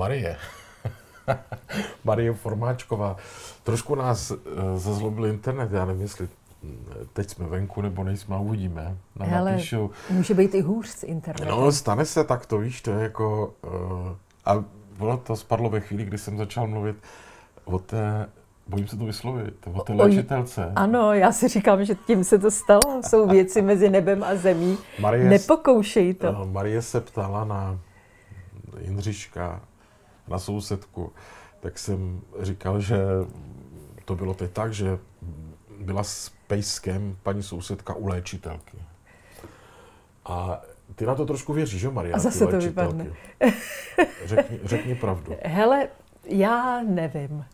Marie. Marie Formáčková. Trošku nás uh, zazlobil internet, já nevím, jestli hm, teď jsme venku nebo nejsme a uvidíme. Nám Hele, napíšou, může být i hůř s internetem. No, stane se tak, to víš, to je jako... Uh, a ono to spadlo ve chvíli, kdy jsem začal mluvit o té bojím se to vyslovit, o té léčitelce. Ano, já si říkám, že tím se to stalo. Jsou věci mezi nebem a zemí. Marie, Nepokoušej to. Marie se ptala na Jindřiška, na sousedku, tak jsem říkal, že to bylo teď tak, že byla s pejskem paní sousedka u léčitelky. A ty na to trošku věříš, že Maria? A zase to vypadne. Řekni, řekni pravdu. Hele, já nevím.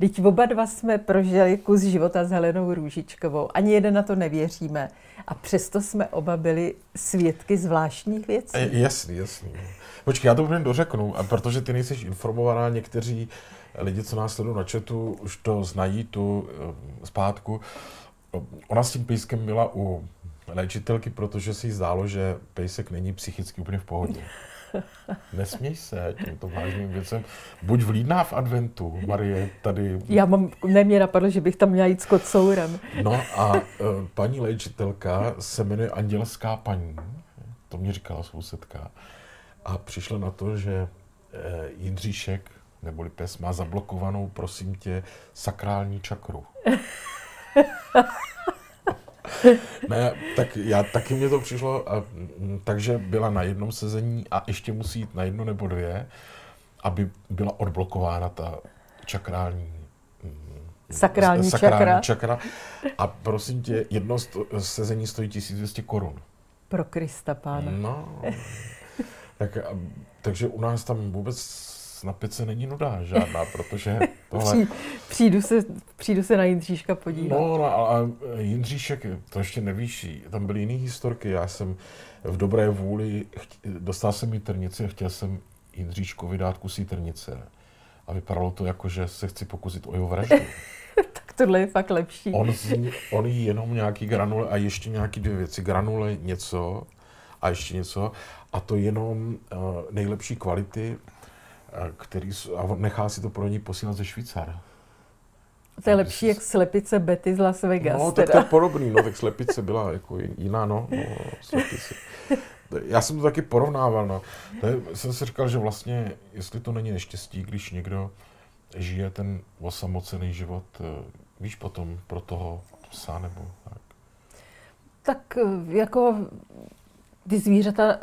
Teď oba dva jsme prožili kus života s Helenou Růžičkovou. Ani jeden na to nevěříme. A přesto jsme oba byli svědky zvláštních věcí. E, jasný, jasný. Počkej, já to úplně dořeknu, a protože ty nejsi informovaná, někteří lidi, co nás sledují na chatu, už to znají, tu eh, zpátku. Ona s tím pejskem byla u léčitelky, protože si jí zdálo, že pejsek není psychicky úplně v pohodě. Nesměj se tímto vážným věcem. Buď vlídná v adventu, Marie, tady... Já mám, ne mě napadlo, že bych tam měla jít s kocourem. No a uh, paní léčitelka se jmenuje Andělská paní, to mě říkala sousedka, a přišla na to, že uh, Jindříšek, neboli pes, má zablokovanou, prosím tě, sakrální čakru. ne, tak já taky mě to přišlo, a, takže byla na jednom sezení a ještě musí jít na jedno nebo dvě, aby byla odblokována ta čakrální Sakrální, sakrální čakra. čakra. A prosím tě, jedno sto, sezení stojí 1200 korun. Pro Krista, pána. No, tak, takže u nás tam vůbec na pice není nuda žádná, protože tohle... Při, přijdu, se, přijdu se na Jindříška podívat. No, no a, Jindříšek, to ještě nevíš, tam byly jiné historky. Já jsem v dobré vůli, dostal jsem jítrnici a chtěl jsem Jindříškovi dát kus jítrnice. A vypadalo to jako, že se chci pokusit o jeho vraždu. tak tohle je fakt lepší. On, on jí jenom nějaký granule a ještě nějaký dvě věci. Granule něco a ještě něco. A to jenom uh, nejlepší kvality který, a nechá si to pro ní posílat ze Švýcara. To je lepší jak slepice Betty z Las Vegas. No, tak to je podobný, no, tak slepice byla jako jiná, no, no slepice. Já jsem to taky porovnával, no. To je, jsem si říkal, že vlastně, jestli to není neštěstí, když někdo žije ten osamocený život, eh, víš potom pro toho psa nebo tak. Tak eh, jako ty zvířata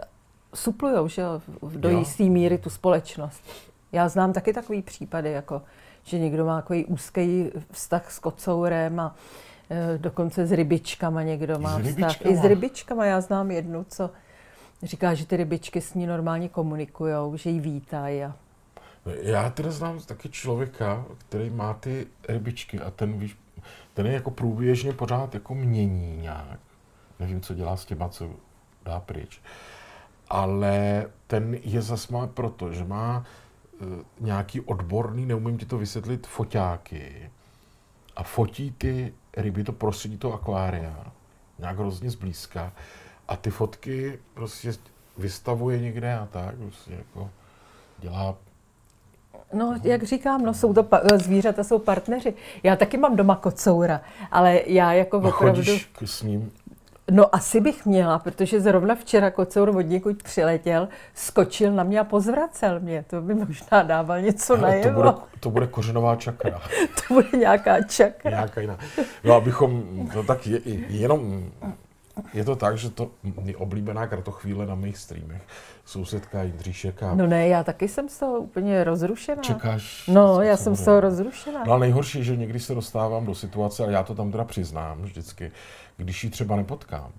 suplujou, že jo, do jisté míry tu společnost. Já znám taky takový případy, jako že někdo má takový úzký vztah s kocourem a e, dokonce s rybičkama někdo má vztah. I s rybičkama. Já znám jednu, co říká, že ty rybičky s ní normálně komunikují, že ji vítají. A... Já teda znám taky člověka, který má ty rybičky a ten, víš, ten je jako průběžně pořád jako mění nějak. Nevím, co dělá s těma, co dá pryč ale ten je zas má proto, že má e, nějaký odborný, neumím ti to vysvětlit, foťáky. A fotí ty ryby, to prostředí toho akvária, nějak hrozně zblízka. A ty fotky prostě vystavuje někde a tak, prostě jako dělá No, jak říkám, no, jsou to zvířata jsou partneři. Já taky mám doma kocoura, ale já jako a opravdu... Chodíš s ním No asi bych měla, protože zrovna včera kocour od někud přiletěl, skočil na mě a pozvracel mě. To by možná dával něco na to bude, to bude kořenová čakra. to bude nějaká čakra. Nějaká jiná. No abychom, to tak je, jenom, je to tak, že to je oblíbená kratochvíle na mých streamech. Sousedka Jindříšek a... No ne, já taky jsem z toho úplně rozrušená. Čekáš? No, já jsem z toho rozrušená. No a nejhorší, že někdy se dostávám do situace, a já to tam teda přiznám vždycky, když ji třeba nepotkám,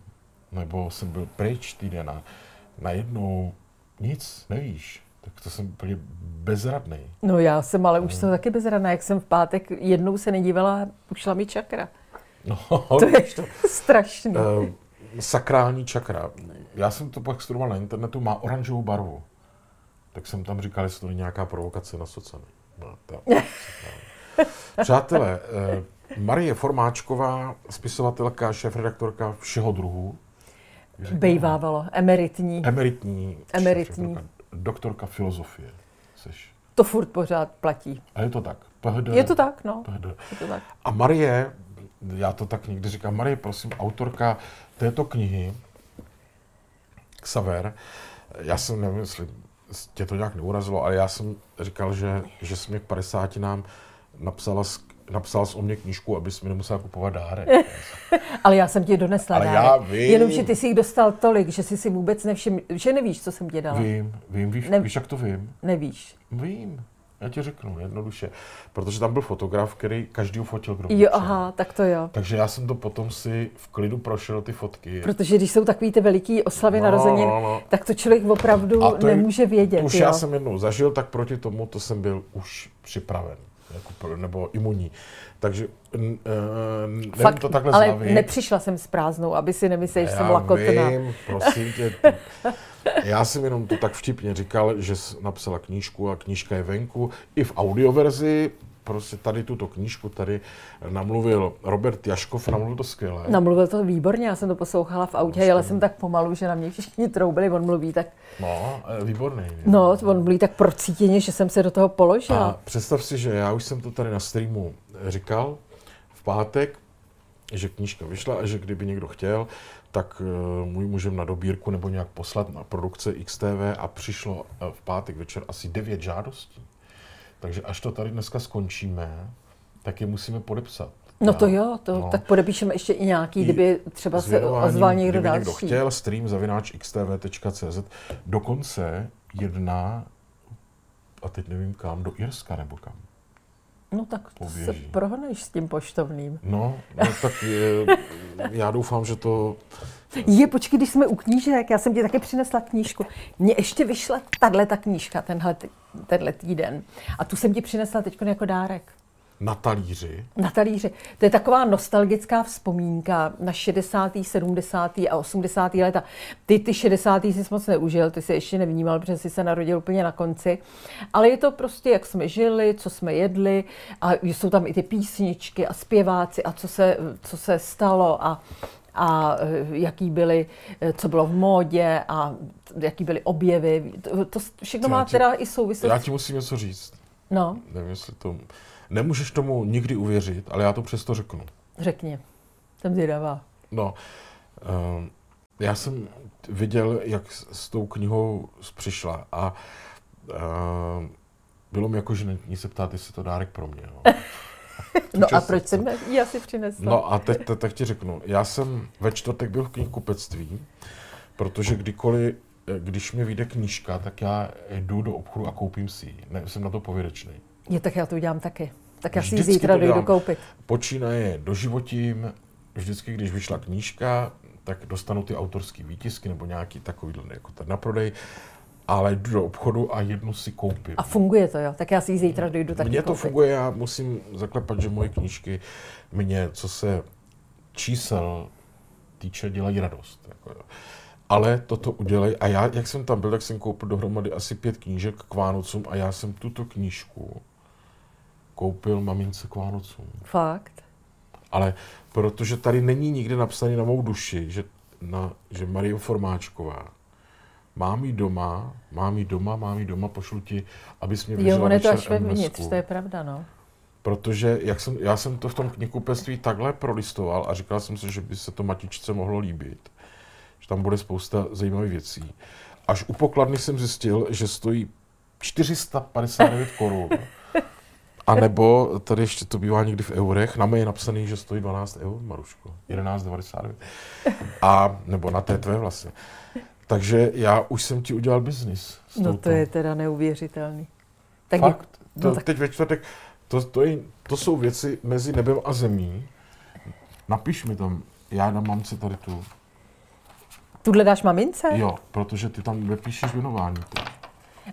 nebo jsem byl pryč týden a najednou nic nevíš, tak to jsem úplně bezradný. No já jsem, ale už jsem taky bezradná. Jak jsem v pátek jednou se nedívala, ušla mi čakra. No, to je to. strašný. Uh, sakrální čakra. Já jsem to pak studoval na internetu, má oranžovou barvu. Tak jsem tam říkal, jestli to není nějaká provokace na sociální. No, Přátelé, uh, Marie Formáčková, spisovatelka, šéf-redaktorka všeho druhu. Bejvávalo, emeritní. Emeritní. Emeritní. Doktorka filozofie. Seš. to furt pořád platí. A je to tak. PHD. Je to tak, no. PHD. Je to tak. A Marie, já to tak někdy říkám, Marie, prosím, autorka této knihy, Xaver, já jsem nevím, jestli tě to nějak neurazilo, ale já jsem říkal, že, že jsi mě k 50 nám napsala, napsal jsi o mě knížku, abys mi nemusela kupovat dárek. ale já jsem ti donesla ale dárek. já vím. Jenomže ty jsi jich dostal tolik, že jsi si vůbec nevšiml, že nevíš, co jsem ti dala. Vím, vím, víš, ne, víš, jak to vím? Nevíš. Vím. Já ti řeknu jednoduše. Protože tam byl fotograf, který každý fotil kdo Jo, aha, tak to jo. Takže já jsem to potom si v klidu prošel ty fotky. Protože když jsou takový ty veliký oslavy no, narozenin, no, no. tak to člověk opravdu to nemůže vědět. Už jo. já jsem jednou zažil, tak proti tomu to jsem byl už připraven. Jako, nebo imunní. Takže uh, nevím Fakt, to takhle ale zlavit. nepřišla jsem s prázdnou, aby si nemyslel, že jsem lakotná. Vím, prosím tě. Já jsem jenom to tak vtipně říkal, že napsala knížku a knížka je venku. I v audioverzi, prostě tady tuto knížku tady namluvil Robert Jaškov, namluvil to skvěle. Namluvil to výborně, já jsem to poslouchala v autě, ale jsem tak pomalu, že na mě všichni troubili, on mluví tak... No, eh, výborný. No, on mluví tak procítěně, že jsem se do toho položila. A představ si, že já už jsem to tady na streamu říkal v pátek, že knížka vyšla a že kdyby někdo chtěl, tak uh, můj můžem na dobírku nebo nějak poslat na produkce XTV a přišlo uh, v pátek večer asi devět žádostí. Takže až to tady dneska skončíme, tak je musíme podepsat. No to jo, to, no. tak podepíšeme ještě i nějaký, kdyby třeba se ozval někdo další. někdo chtěl, stream zavináč xtv.cz, dokonce jedna, a teď nevím kam, do Irska nebo kam. No tak Poběží. se prohneš s tím poštovným. No, no tak je, já doufám, že to... Je, počkej, když jsme u knížek, já jsem ti taky přinesla knížku. Mně ještě vyšla tahle ta knížka tenhle, tenhle týden. A tu jsem ti přinesla teď jako dárek. Na talíři? Na talíři. To je taková nostalgická vzpomínka na 60., 70. a 80. leta. Ty ty 60. jsi moc neužil, ty jsi ještě nevnímal, protože jsi se narodil úplně na konci. Ale je to prostě, jak jsme žili, co jsme jedli a jsou tam i ty písničky a zpěváci a co se, co se stalo a a eh, jaký byly, eh, co bylo v módě a jaký byly objevy. To, to všechno má teda i souvislost. Já ti musím něco říct. No. Nevím, jestli to... Nemůžeš tomu nikdy uvěřit, ale já to přesto řeknu. Řekni. Jsem zvědavá. No, uh, já jsem viděl, jak s tou knihou přišla a uh, bylo mi jako, že ní se ptát, jestli to dárek pro mě. No, no a proč jsem ji asi přinesla? No a teď, teď, teď ti řeknu. Já jsem ve čtvrtek byl v knihkupectví, protože kdykoliv, když mi vyjde knížka, tak já jdu do obchodu a koupím si ji. Ne, jsem na to povědečný. Je, tak já to udělám taky. Tak já si ji zítra dojdu koupit. Počínaje doživotím, vždycky, když vyšla knížka, tak dostanu ty autorské výtisky nebo nějaký takový jako ten na prodej, ale jdu do obchodu a jednu si koupím. A funguje to, jo? Tak já si ji zítra dojdu taky Mně to koupit. funguje, já musím zaklepat, že moje knížky mě, co se čísel týče, dělají radost. Jako, jo. Ale toto udělej. A já, jak jsem tam byl, tak jsem koupil dohromady asi pět knížek k Vánocům a já jsem tuto knížku koupil mamince k Vánocům. Fakt? Ale protože tady není nikdy napsaný na mou duši, že, na, že Marie Formáčková mám jí doma, mám jí doma, mám jí doma, pošlu ti, abys mě Jo, on je to až vevnitř, to je pravda, no. Protože jak jsem, já jsem to v tom knihkupectví takhle prolistoval a říkal jsem si, že by se to matičce mohlo líbit. Že tam bude spousta zajímavých věcí. Až u pokladny jsem zjistil, že stojí 459 korun. A nebo tady ještě to bývá někdy v eurech, na mé je napsaný, že stojí 12 eur, Maruško, 11,99. A, nebo na TTV vlastně. Takže já už jsem ti udělal biznis. No to je teda neuvěřitelný. Tak Fakt, je, to, no tak... teď ve čtvrtek, to, to, je, to jsou věci mezi nebem a zemí. Napiš mi tam, já dám mamce tady tu. Tuhle dáš mamince? Jo, protože ty tam vypíšeš jmenování.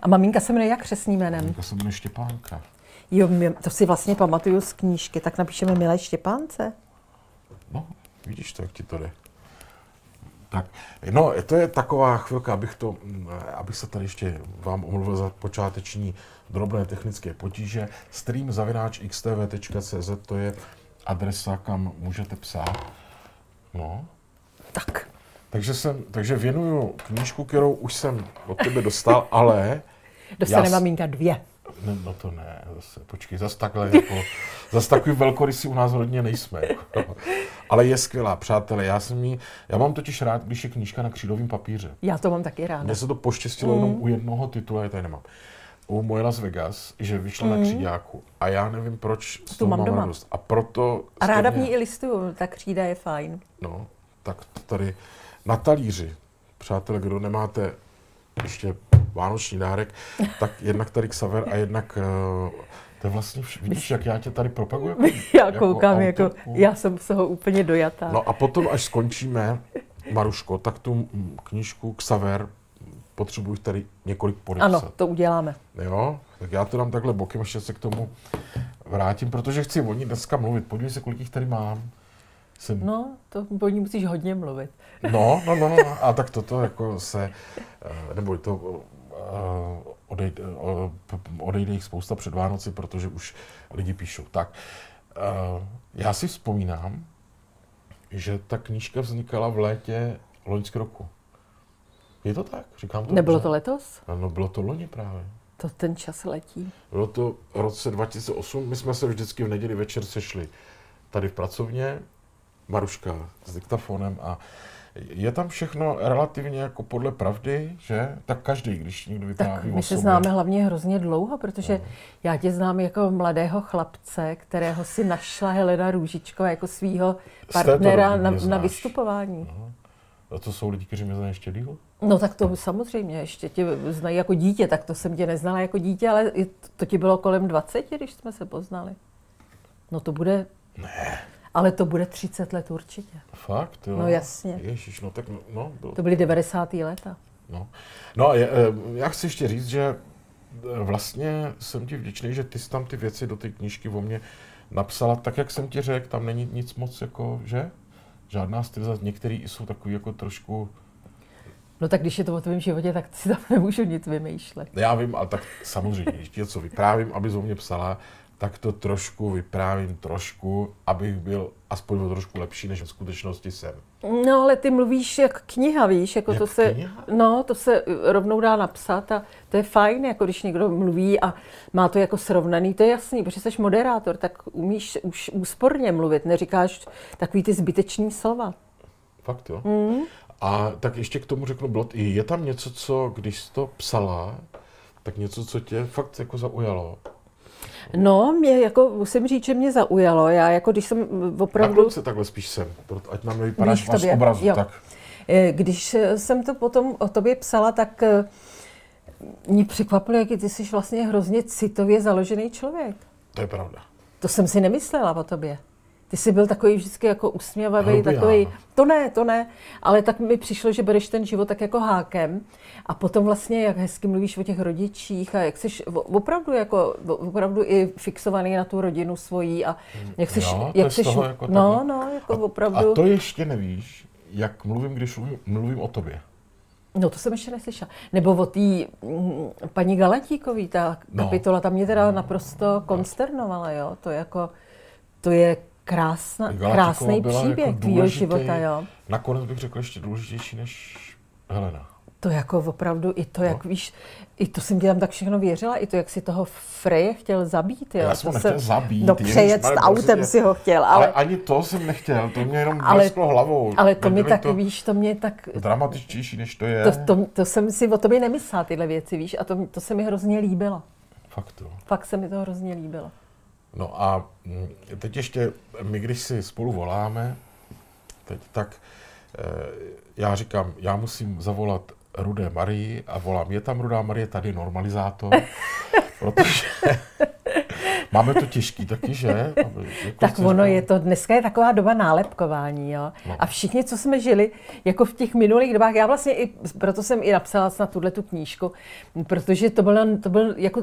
A maminka se jmenuje jak křesným jménem? Maminka se jmenuje Štěpánka. Jo, to si vlastně pamatuju z knížky, tak napíšeme Milé Štěpánce. No, vidíš to, jak ti to jde. Tak, no, to je taková chvilka, abych, to, abych se tady ještě vám omluvil za počáteční drobné technické potíže. Stream zavináč xtv.cz, to je adresa, kam můžete psát. No. Tak. Takže, jsem, takže věnuju knížku, kterou už jsem od tebe dostal, ale... Dostane já, maminka dvě. Ne, no to ne, zase, počkej, zase takhle, jako, zase takový velkorysí u nás hodně nejsme. Jako. Ale je skvělá, přátelé, já jsem jí, já mám totiž rád, když je knížka na křídovém papíře. Já to mám taky rád. Mně se to poštěstilo mm. jenom u jednoho titulu, já tady nemám. U moje Las Vegas, že vyšla mm. na kříďáku a já nevím, proč s tu mám, mám doma. radost. A proto... A ráda v ní i listuju, ta křída je fajn. No, tak tady na talíři, přátelé, kdo nemáte ještě vánoční dárek, tak jednak tady Xaver a jednak uh, to je vlastně, vidíš, jak já tě tady propaguju? já jako koukám, jako, já jsem z toho úplně dojatá. No a potom, až skončíme, Maruško, tak tu knížku Xaver potřebuji tady několik podepsat. Ano, to uděláme. Jo, tak já to dám takhle bokem, ještě se k tomu vrátím, protože chci o ní dneska mluvit. Podívej se, kolik jich tady mám. Jsem... No, to o ní musíš hodně mluvit. No, no, no, no, a tak toto jako se, eh, nebo to eh, odejde, odejde jich spousta před Vánoci, protože už lidi píšou. Tak, já si vzpomínám, že ta knížka vznikala v létě loňského roku. Je to tak? Říkám to Nebylo dobře? to letos? Ano, bylo to loni právě. To ten čas letí. Bylo to v roce 2008. My jsme se vždycky v neděli večer sešli tady v pracovně, Maruška s diktafonem a je tam všechno relativně jako podle pravdy, že? Tak každý, když někdo vypráví Tak my se známe hlavně hrozně dlouho, protože no. já tě znám jako mladého chlapce, kterého si našla Helena Růžičková jako svého partnera na, na vystupování. Aha. A to jsou lidi, kteří mě znají ještě díl? No tak to samozřejmě, ještě tě znají jako dítě, tak to jsem tě neznala jako dítě, ale to ti bylo kolem 20, když jsme se poznali. No to bude... Ne. Ale to bude 30 let určitě. Fakt, jo? No jasně. Ježíš, no tak no. Bylo... To byly 90. léta. No, no je, eh, já chci ještě říct, že eh, vlastně jsem ti vděčný, že ty jsi tam ty věci do té knížky o mě napsala tak, jak jsem ti řekl, tam není nic moc jako, že? Žádná stylizace, některý jsou takový jako trošku No tak když je to o tvém životě, tak si tam nemůžu nic vymýšlet. Já vím, ale tak samozřejmě, když ti něco vyprávím, aby o mě psala, tak to trošku vyprávím trošku, abych byl aspoň o trošku lepší, než v skutečnosti jsem. No ale ty mluvíš jak kniha, víš, jako jak to se, kniha? no, to se rovnou dá napsat a to je fajn, jako když někdo mluví a má to jako srovnaný, to je jasný, protože jsi moderátor, tak umíš už úsporně mluvit, neříkáš takový ty zbytečný slova. Fakt jo? Mm. A tak ještě k tomu řeknu, Blot, je tam něco, co, když jsi to psala, tak něco, co tě fakt jako zaujalo? No, mě jako, musím říct, že mě zaujalo. Já jako, když jsem opravdu... Tak se takhle spíš sem, ať nám nevypadáš z obrazu. Jo. Tak. Eh, když jsem to potom o tobě psala, tak eh, mě překvapilo, jak ty jsi vlastně hrozně citově založený člověk. To je pravda. To jsem si nemyslela o tobě. Ty jsi byl takový vždycky jako usměvavý, takový, to ne, to ne, ale tak mi přišlo, že bereš ten život tak jako hákem a potom vlastně, jak hezky mluvíš o těch rodičích a jak jsi opravdu jako, opravdu i fixovaný na tu rodinu svojí a jak jsi, jo, jak jsi, jako no, tak... no, jako a, opravdu. A to ještě nevíš, jak mluvím, když mluvím, mluvím o tobě. No to jsem ještě neslyšela. Nebo o té mm, paní Galatíkový, ta no. kapitola, tam mě teda naprosto konsternovala, jo. To jako, to je krásna, krásný příběh jako tvýho života, jo. Nakonec bych řekl ještě důležitější než Helena. To jako opravdu, i to, no. jak víš, i to jsem ti tam tak všechno věřila, i to, jak si toho Freje chtěl zabít. Jo. Já jsem ho nechtěl zabít. No přejet s autem prostě, si ho chtěl. Ale, ale, ani to jsem nechtěl, to mě jenom ale, hlavou. Ale to mě tak, to víš, to mě tak... Dramatičtější, než to je. To, to, to jsem si o tobě nemyslela, tyhle věci, víš, a to, to se mi hrozně líbilo. Fakt to. Fakt se mi to hrozně líbilo. No a mm, teď ještě, my když si spolu voláme, teď, tak eh, já říkám, já musím zavolat Rudé Marii a volám, je tam Rudá Marie, tady normalizátor, protože Máme to těžký taky, že? Jako tak ono je to, dneska je taková doba nálepkování, jo. No. A všichni, co jsme žili, jako v těch minulých dobách, já vlastně i, proto jsem i napsala na tuhle tu knížku, protože to byl, to byl jako,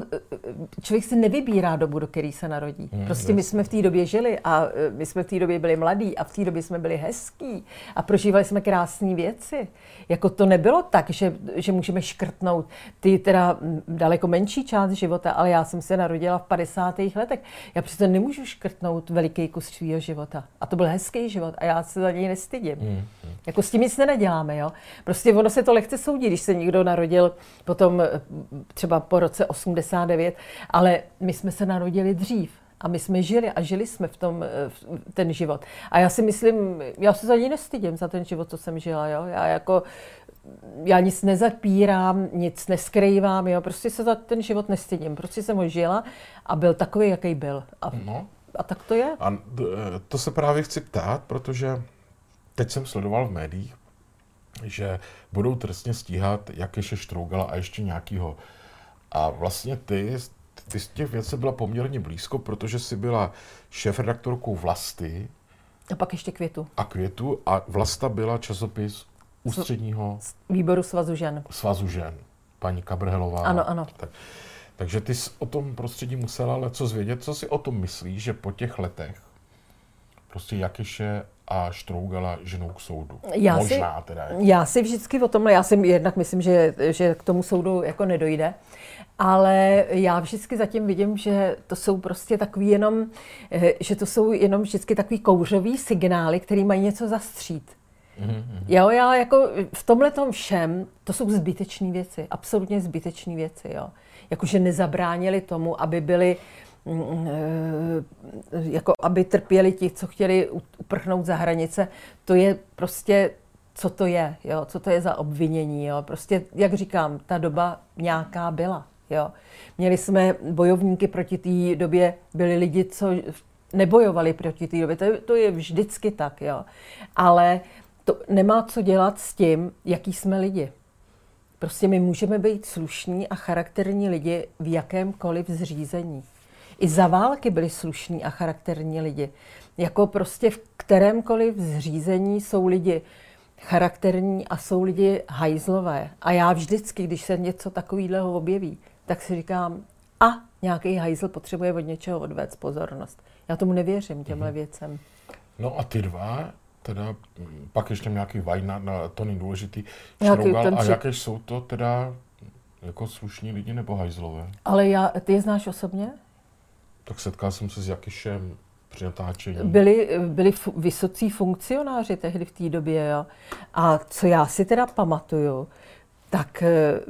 člověk si nevybírá dobu, do které se narodí. Hmm, prostě my jsme v té době žili a e, my jsme v té době byli mladí a v té době jsme byli hezký a prožívali jsme krásné věci. Jako to nebylo tak, že, že můžeme škrtnout ty teda daleko menší část života, ale já jsem se narodila v 50. letech letech. Já přece nemůžu škrtnout veliký kus svého života. A to byl hezký život a já se za něj nestydím. Mm, mm. Jako s tím nic nenaděláme, jo. Prostě ono se to lehce soudí, když se někdo narodil potom eh, třeba po roce 89, ale my jsme se narodili dřív. A my jsme žili a žili jsme v tom eh, v ten život. A já si myslím, já se za ní nestydím, za ten život, co jsem žila. Jo? Já jako já nic nezapírám, nic neskrývám, jo, prostě se za ten život nestydím. Prostě jsem ho žila a byl takový, jaký byl. A, no. a tak to je. A to se právě chci ptát, protože teď jsem sledoval v médiích, že budou trestně stíhat Jakeše Štrougala a ještě nějakýho. A vlastně ty, ty z těch věcí byla poměrně blízko, protože jsi byla šéf-redaktorkou Vlasty. A pak ještě Květu. A Květu. A Vlasta byla časopis ústředního výboru Svazu žen. Svazu žen, paní Kabrhelová. Ano, ano. Tak, takže ty jsi o tom prostředí musela ale co zvědět. Co si o tom myslíš, že po těch letech prostě Jakeše a Štrougala ženou k soudu? Já Možná si, teda. Já si vždycky o tomhle, já si jednak myslím, že, že k tomu soudu jako nedojde, ale já vždycky zatím vidím, že to jsou prostě takový jenom, eh, že to jsou jenom vždycky takový kouřový signály, který mají něco zastřít. Mm-hmm. Jo, já jako v tomhle tom všem, to jsou zbytečné věci, absolutně zbytečné věci, jo. Jakože nezabránili tomu, aby eh, jako aby trpěli ti, co chtěli uprchnout za hranice, to je prostě, co to je, jo, co to je za obvinění, jo. Prostě, jak říkám, ta doba nějaká byla, jo. Měli jsme bojovníky proti té době, byli lidi, co nebojovali proti té době, to je, to je vždycky tak, jo. Ale to nemá co dělat s tím, jaký jsme lidi. Prostě my můžeme být slušní a charakterní lidi v jakémkoliv zřízení. I za války byli slušní a charakterní lidi. Jako prostě v kterémkoliv zřízení jsou lidi charakterní a jsou lidi hajzlové. A já vždycky, když se něco takového objeví, tak si říkám, a nějaký hajzl potřebuje od něčeho odvést pozornost. Já tomu nevěřím, těmhle mm-hmm. věcem. No a ty dva teda mm, pak ještě nějaký Vajna, na, to není důležitý, Šrougal, a jaké jsou to teda jako slušní lidi nebo hajzlové? Ale já, ty je znáš osobně? Tak setkal jsem se s Jakyšem při natáčení. Byli, byli vysocí funkcionáři tehdy v té době, jo. A co já si teda pamatuju, tak eh,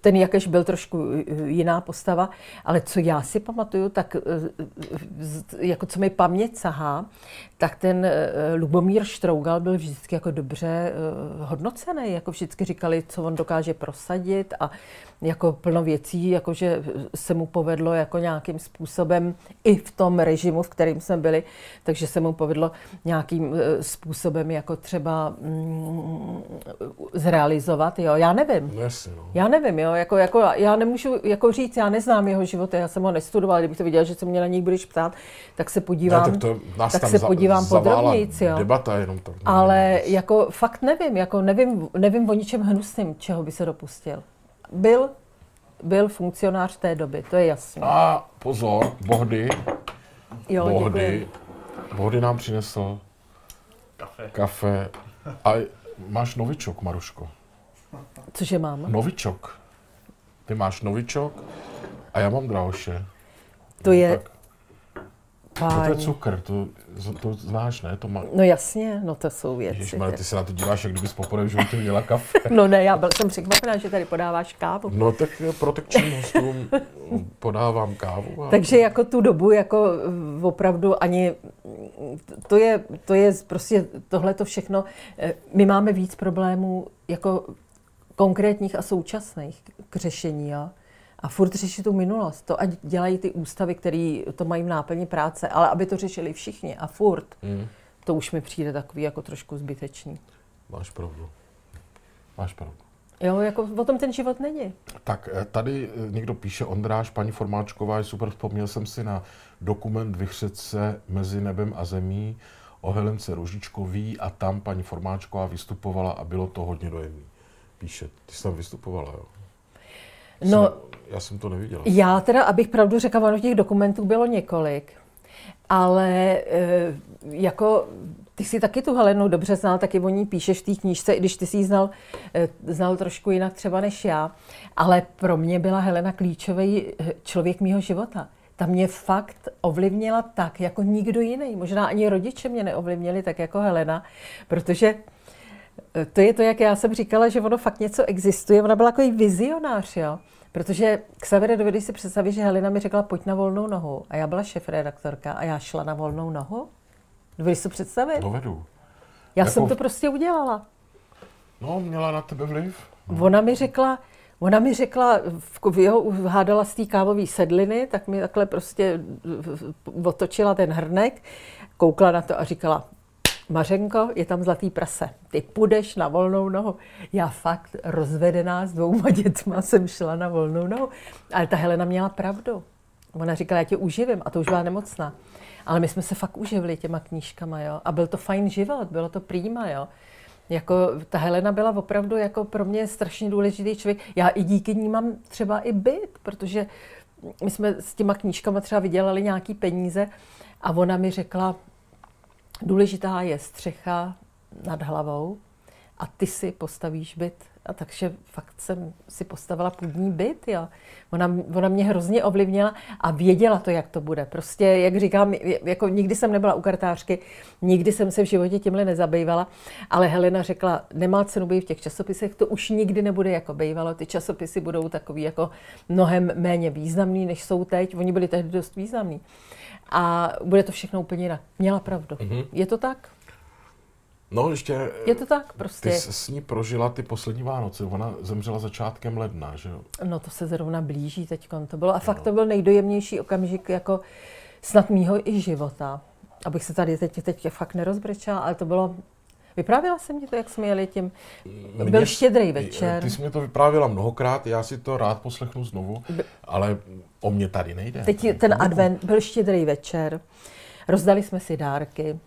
ten Jakeš byl trošku eh, jiná postava, ale co já si pamatuju, tak eh, jako co mi paměť sahá, tak ten Lubomír Štrougal byl vždycky jako dobře hodnocený, jako vždycky říkali, co on dokáže prosadit a jako plno věcí, jakože se mu povedlo jako nějakým způsobem i v tom režimu, v kterým jsme byli, takže se mu povedlo nějakým způsobem jako třeba mm, zrealizovat. Jo. Já nevím. No jasně, no. Já nevím, jo. Jako, jako, já nemůžu jako říct, já neznám jeho život, já jsem ho nestudoval, kdybych to viděla, že se mě na něj budeš ptát, tak se podívám, ne, tak, to tak se podívám podrobnějc, jo. Debata jenom to. Ale jako fakt nevím, jako nevím, nevím o ničem hnusným, čeho by se dopustil. Byl, byl funkcionář té doby, to je jasné. A pozor, Bohdy, jo, Bohdy, Bohdy nám přinesl kafe. kafe. A máš novičok, Maruško. Cože mám? Novičok. Ty máš novičok a já mám drahoše. To no, je... Tak. To je cukr, to, to znáš, ne? To má... No jasně, no to jsou věci. Ježišmar, ty se na to díváš, jak kdybys poprvé v životě měla kafe. no ne, já byl jsem překvapená, že tady podáváš kávu. No tak protekčním hostům podávám kávu. A... Takže jako tu dobu, jako opravdu ani, to je, to je prostě tohle to všechno, eh, my máme víc problémů jako konkrétních a současných k řešení. Jo? A furt řešit tu minulost. To ať dělají ty ústavy, které to mají v náplni práce, ale aby to řešili všichni a furt, mm. to už mi přijde takový jako trošku zbytečný. Máš pravdu. Máš pravdu. Jo, jako o tom ten život není. Tak eh, tady eh, někdo píše, Ondráš, paní Formáčková, je super, vzpomněl jsem si na dokument Vychřece mezi nebem a zemí o Helence Ružičkový a tam paní Formáčková vystupovala a bylo to hodně dojemné píše. Ty jsi tam vystupovala, jo? No, jsem, já jsem to neviděla. Já teda, abych pravdu řekla, ono těch dokumentů bylo několik, ale e, jako ty si taky tu Helenu dobře znal, taky o ní píšeš v té knížce, i když ty si ji znal, e, znal trošku jinak třeba než já, ale pro mě byla Helena klíčový eh, člověk mýho života. ta mě fakt ovlivnila tak, jako nikdo jiný. Možná ani rodiče mě neovlivnili tak jako Helena, protože eh, to je to, jak já jsem říkala, že ono fakt něco existuje. Ona byla takový vizionář, jo. Protože Xavier, dovedeš si představit, že Helena mi řekla, pojď na volnou nohu. A já byla šefredaktorka a já šla na volnou nohu. Dovedeš si představit? Dovedu. Já jako... jsem to prostě udělala. No, měla na tebe vliv. No. Ona mi řekla, Ona mi řekla, v, jo, hádala z té kávové sedliny, tak mi takhle prostě otočila ten hrnek, koukla na to a říkala, Mařenko, je tam zlatý prase. Ty půjdeš na volnou nohu. Já fakt rozvedená s dvouma dětma jsem šla na volnou nohu. Ale ta Helena měla pravdu. Ona říkala, já tě uživím a to už byla nemocná. Ale my jsme se fakt uživili těma knížkama, jo. A byl to fajn život, bylo to prýma, jo. Jako ta Helena byla opravdu jako pro mě strašně důležitý člověk. Já i díky ní mám třeba i byt, protože my jsme s těma knížkama třeba vydělali nějaký peníze a ona mi řekla, důležitá je střecha nad hlavou a ty si postavíš byt a takže fakt jsem si postavila půdní byt, jo. Ona, ona mě hrozně ovlivnila a věděla to, jak to bude. Prostě, jak říkám, jako nikdy jsem nebyla u kartářky, nikdy jsem se v životě tímhle nezabývala, ale Helena řekla, nemá cenu být v těch časopisech, to už nikdy nebude jako bývalo. Ty časopisy budou takový jako mnohem méně významný, než jsou teď. Oni byli tehdy dost významný. A bude to všechno úplně jinak. Měla pravdu. Mm-hmm. Je to tak? No, ještě... Je to tak prostě. Ty jsi s ní prožila ty poslední Vánoce. Ona zemřela začátkem ledna, že jo? No, to se zrovna blíží teď. To bylo, a fakt no. to byl nejdojemnější okamžik jako snad mýho i života. Abych se tady teď, teď fakt nerozbrečela, ale to bylo Vyprávěla jsem ti to, jak jsme jeli tím. Byl Mě, štědrý večer. Ty jsi mi to vyprávěla mnohokrát, já si to rád poslechnu znovu, ale o mě tady nejde. Teď ten advent, byl štědrý večer, rozdali jsme si dárky,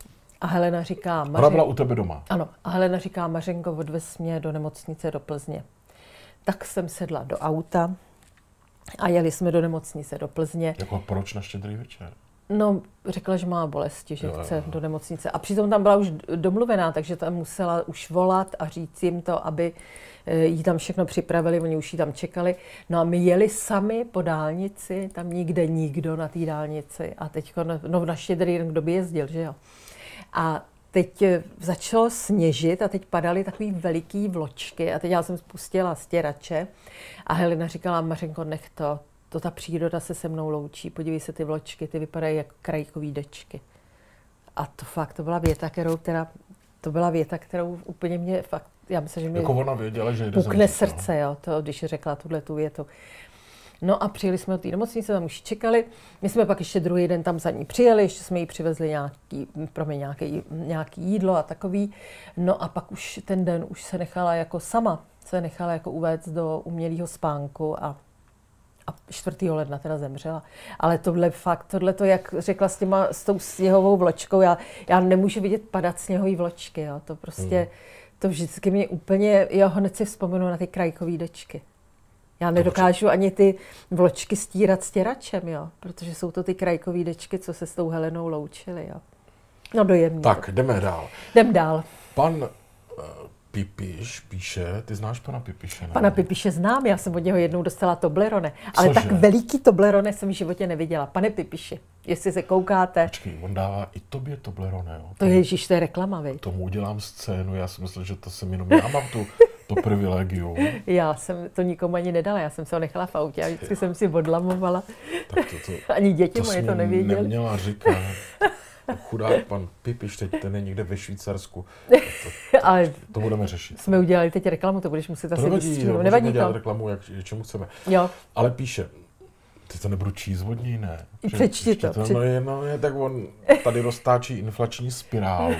a Helena říká... Mařen... Ona byla u tebe doma. Ano. A Helena říká, Mařenko, odvez mě do nemocnice do Plzně. Tak jsem sedla do auta a jeli jsme do nemocnice do Plzně. Jako proč na štědrý večer? No, řekla, že má bolesti, že jo, chce jo. do nemocnice. A přitom tam byla už domluvená, takže tam musela už volat a říct jim to, aby eh, jí tam všechno připravili, oni už jí tam čekali. No a my jeli sami po dálnici, tam nikde nikdo na té dálnici. A teď, no na štědrý den, kdo by jezdil, že jo. A teď eh, začalo sněžit a teď padaly takové veliký vločky a teď já jsem spustila stěrače a Helena říkala, Mařenko, nech to, to ta příroda se se mnou loučí, podívej se ty vločky, ty vypadají jako krajkový dečky. A to fakt, to byla věta, kterou, která, to byla věta, kterou úplně mě fakt, já myslím, že mě jako ona věděla, že jde pukne srdce, jo, to, když řekla tuhle tu větu. No a přijeli jsme do té nemocnice, tam už čekali. My jsme pak ještě druhý den tam za ní přijeli, ještě jsme jí přivezli nějaký, pro mě nějaký, nějaký jídlo a takový. No a pak už ten den už se nechala jako sama, se nechala jako uvést do umělého spánku a a 4. ledna teda zemřela. Ale tohle fakt, tohle to, jak řekla s, těma, s tou sněhovou vločkou, já, já nemůžu vidět padat sněhové vločky, jo. to prostě, mm. to vždycky mě úplně, jo, hned si vzpomenu na ty krajkové dečky. Já nedokážu ani ty vločky stírat stěračem, jo, protože jsou to ty krajkový dečky, co se s tou Helenou loučily. Jo. No dojemně. Tak, jdeme dál. Jdem dál. Pan uh, Pipiš píše, ty znáš pana Pipiše? Ne? Pana Pipiše znám, já jsem od něho jednou dostala Toblerone, ale Cože? tak veliký Toblerone jsem v životě neviděla. Pane Pipiši, jestli se koukáte. Počkej, on dává i tobě Toblerone, jo? To je, Ježíš, to je reklama, vej. Tomu udělám scénu, já si myslel, že to jsem jenom já mám tu to privilegium. Já jsem to nikomu ani nedala, já jsem se ho nechala v autě a vždycky jsem si odlamovala. Tak to, to, ani děti to moje to nevěděly. neměla říkat. Chudák pan Pipiš, teď ten je někde ve Švýcarsku. To, to, Ale to budeme řešit. Jsme udělali teď reklamu, to budeš muset to asi nevadí, jo, nevadí to. reklamu, jak, čemu chceme. Jo. Ale píše, ty to nebudu číst od něj, ne? Přečti to. to no, je, no, je, tak on tady roztáčí inflační spirálu,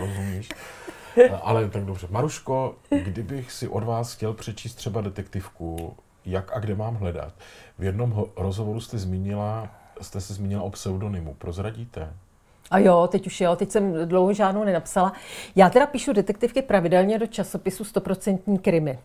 rozumíš? Ale tak dobře. Maruško, kdybych si od vás chtěl přečíst třeba detektivku, jak a kde mám hledat. V jednom rozhovoru jste zmínila, jste se zmínila o pseudonymu. Prozradíte? A jo, teď už jo, teď jsem dlouho žádnou nenapsala. Já teda píšu detektivky pravidelně do časopisu 100% krimi.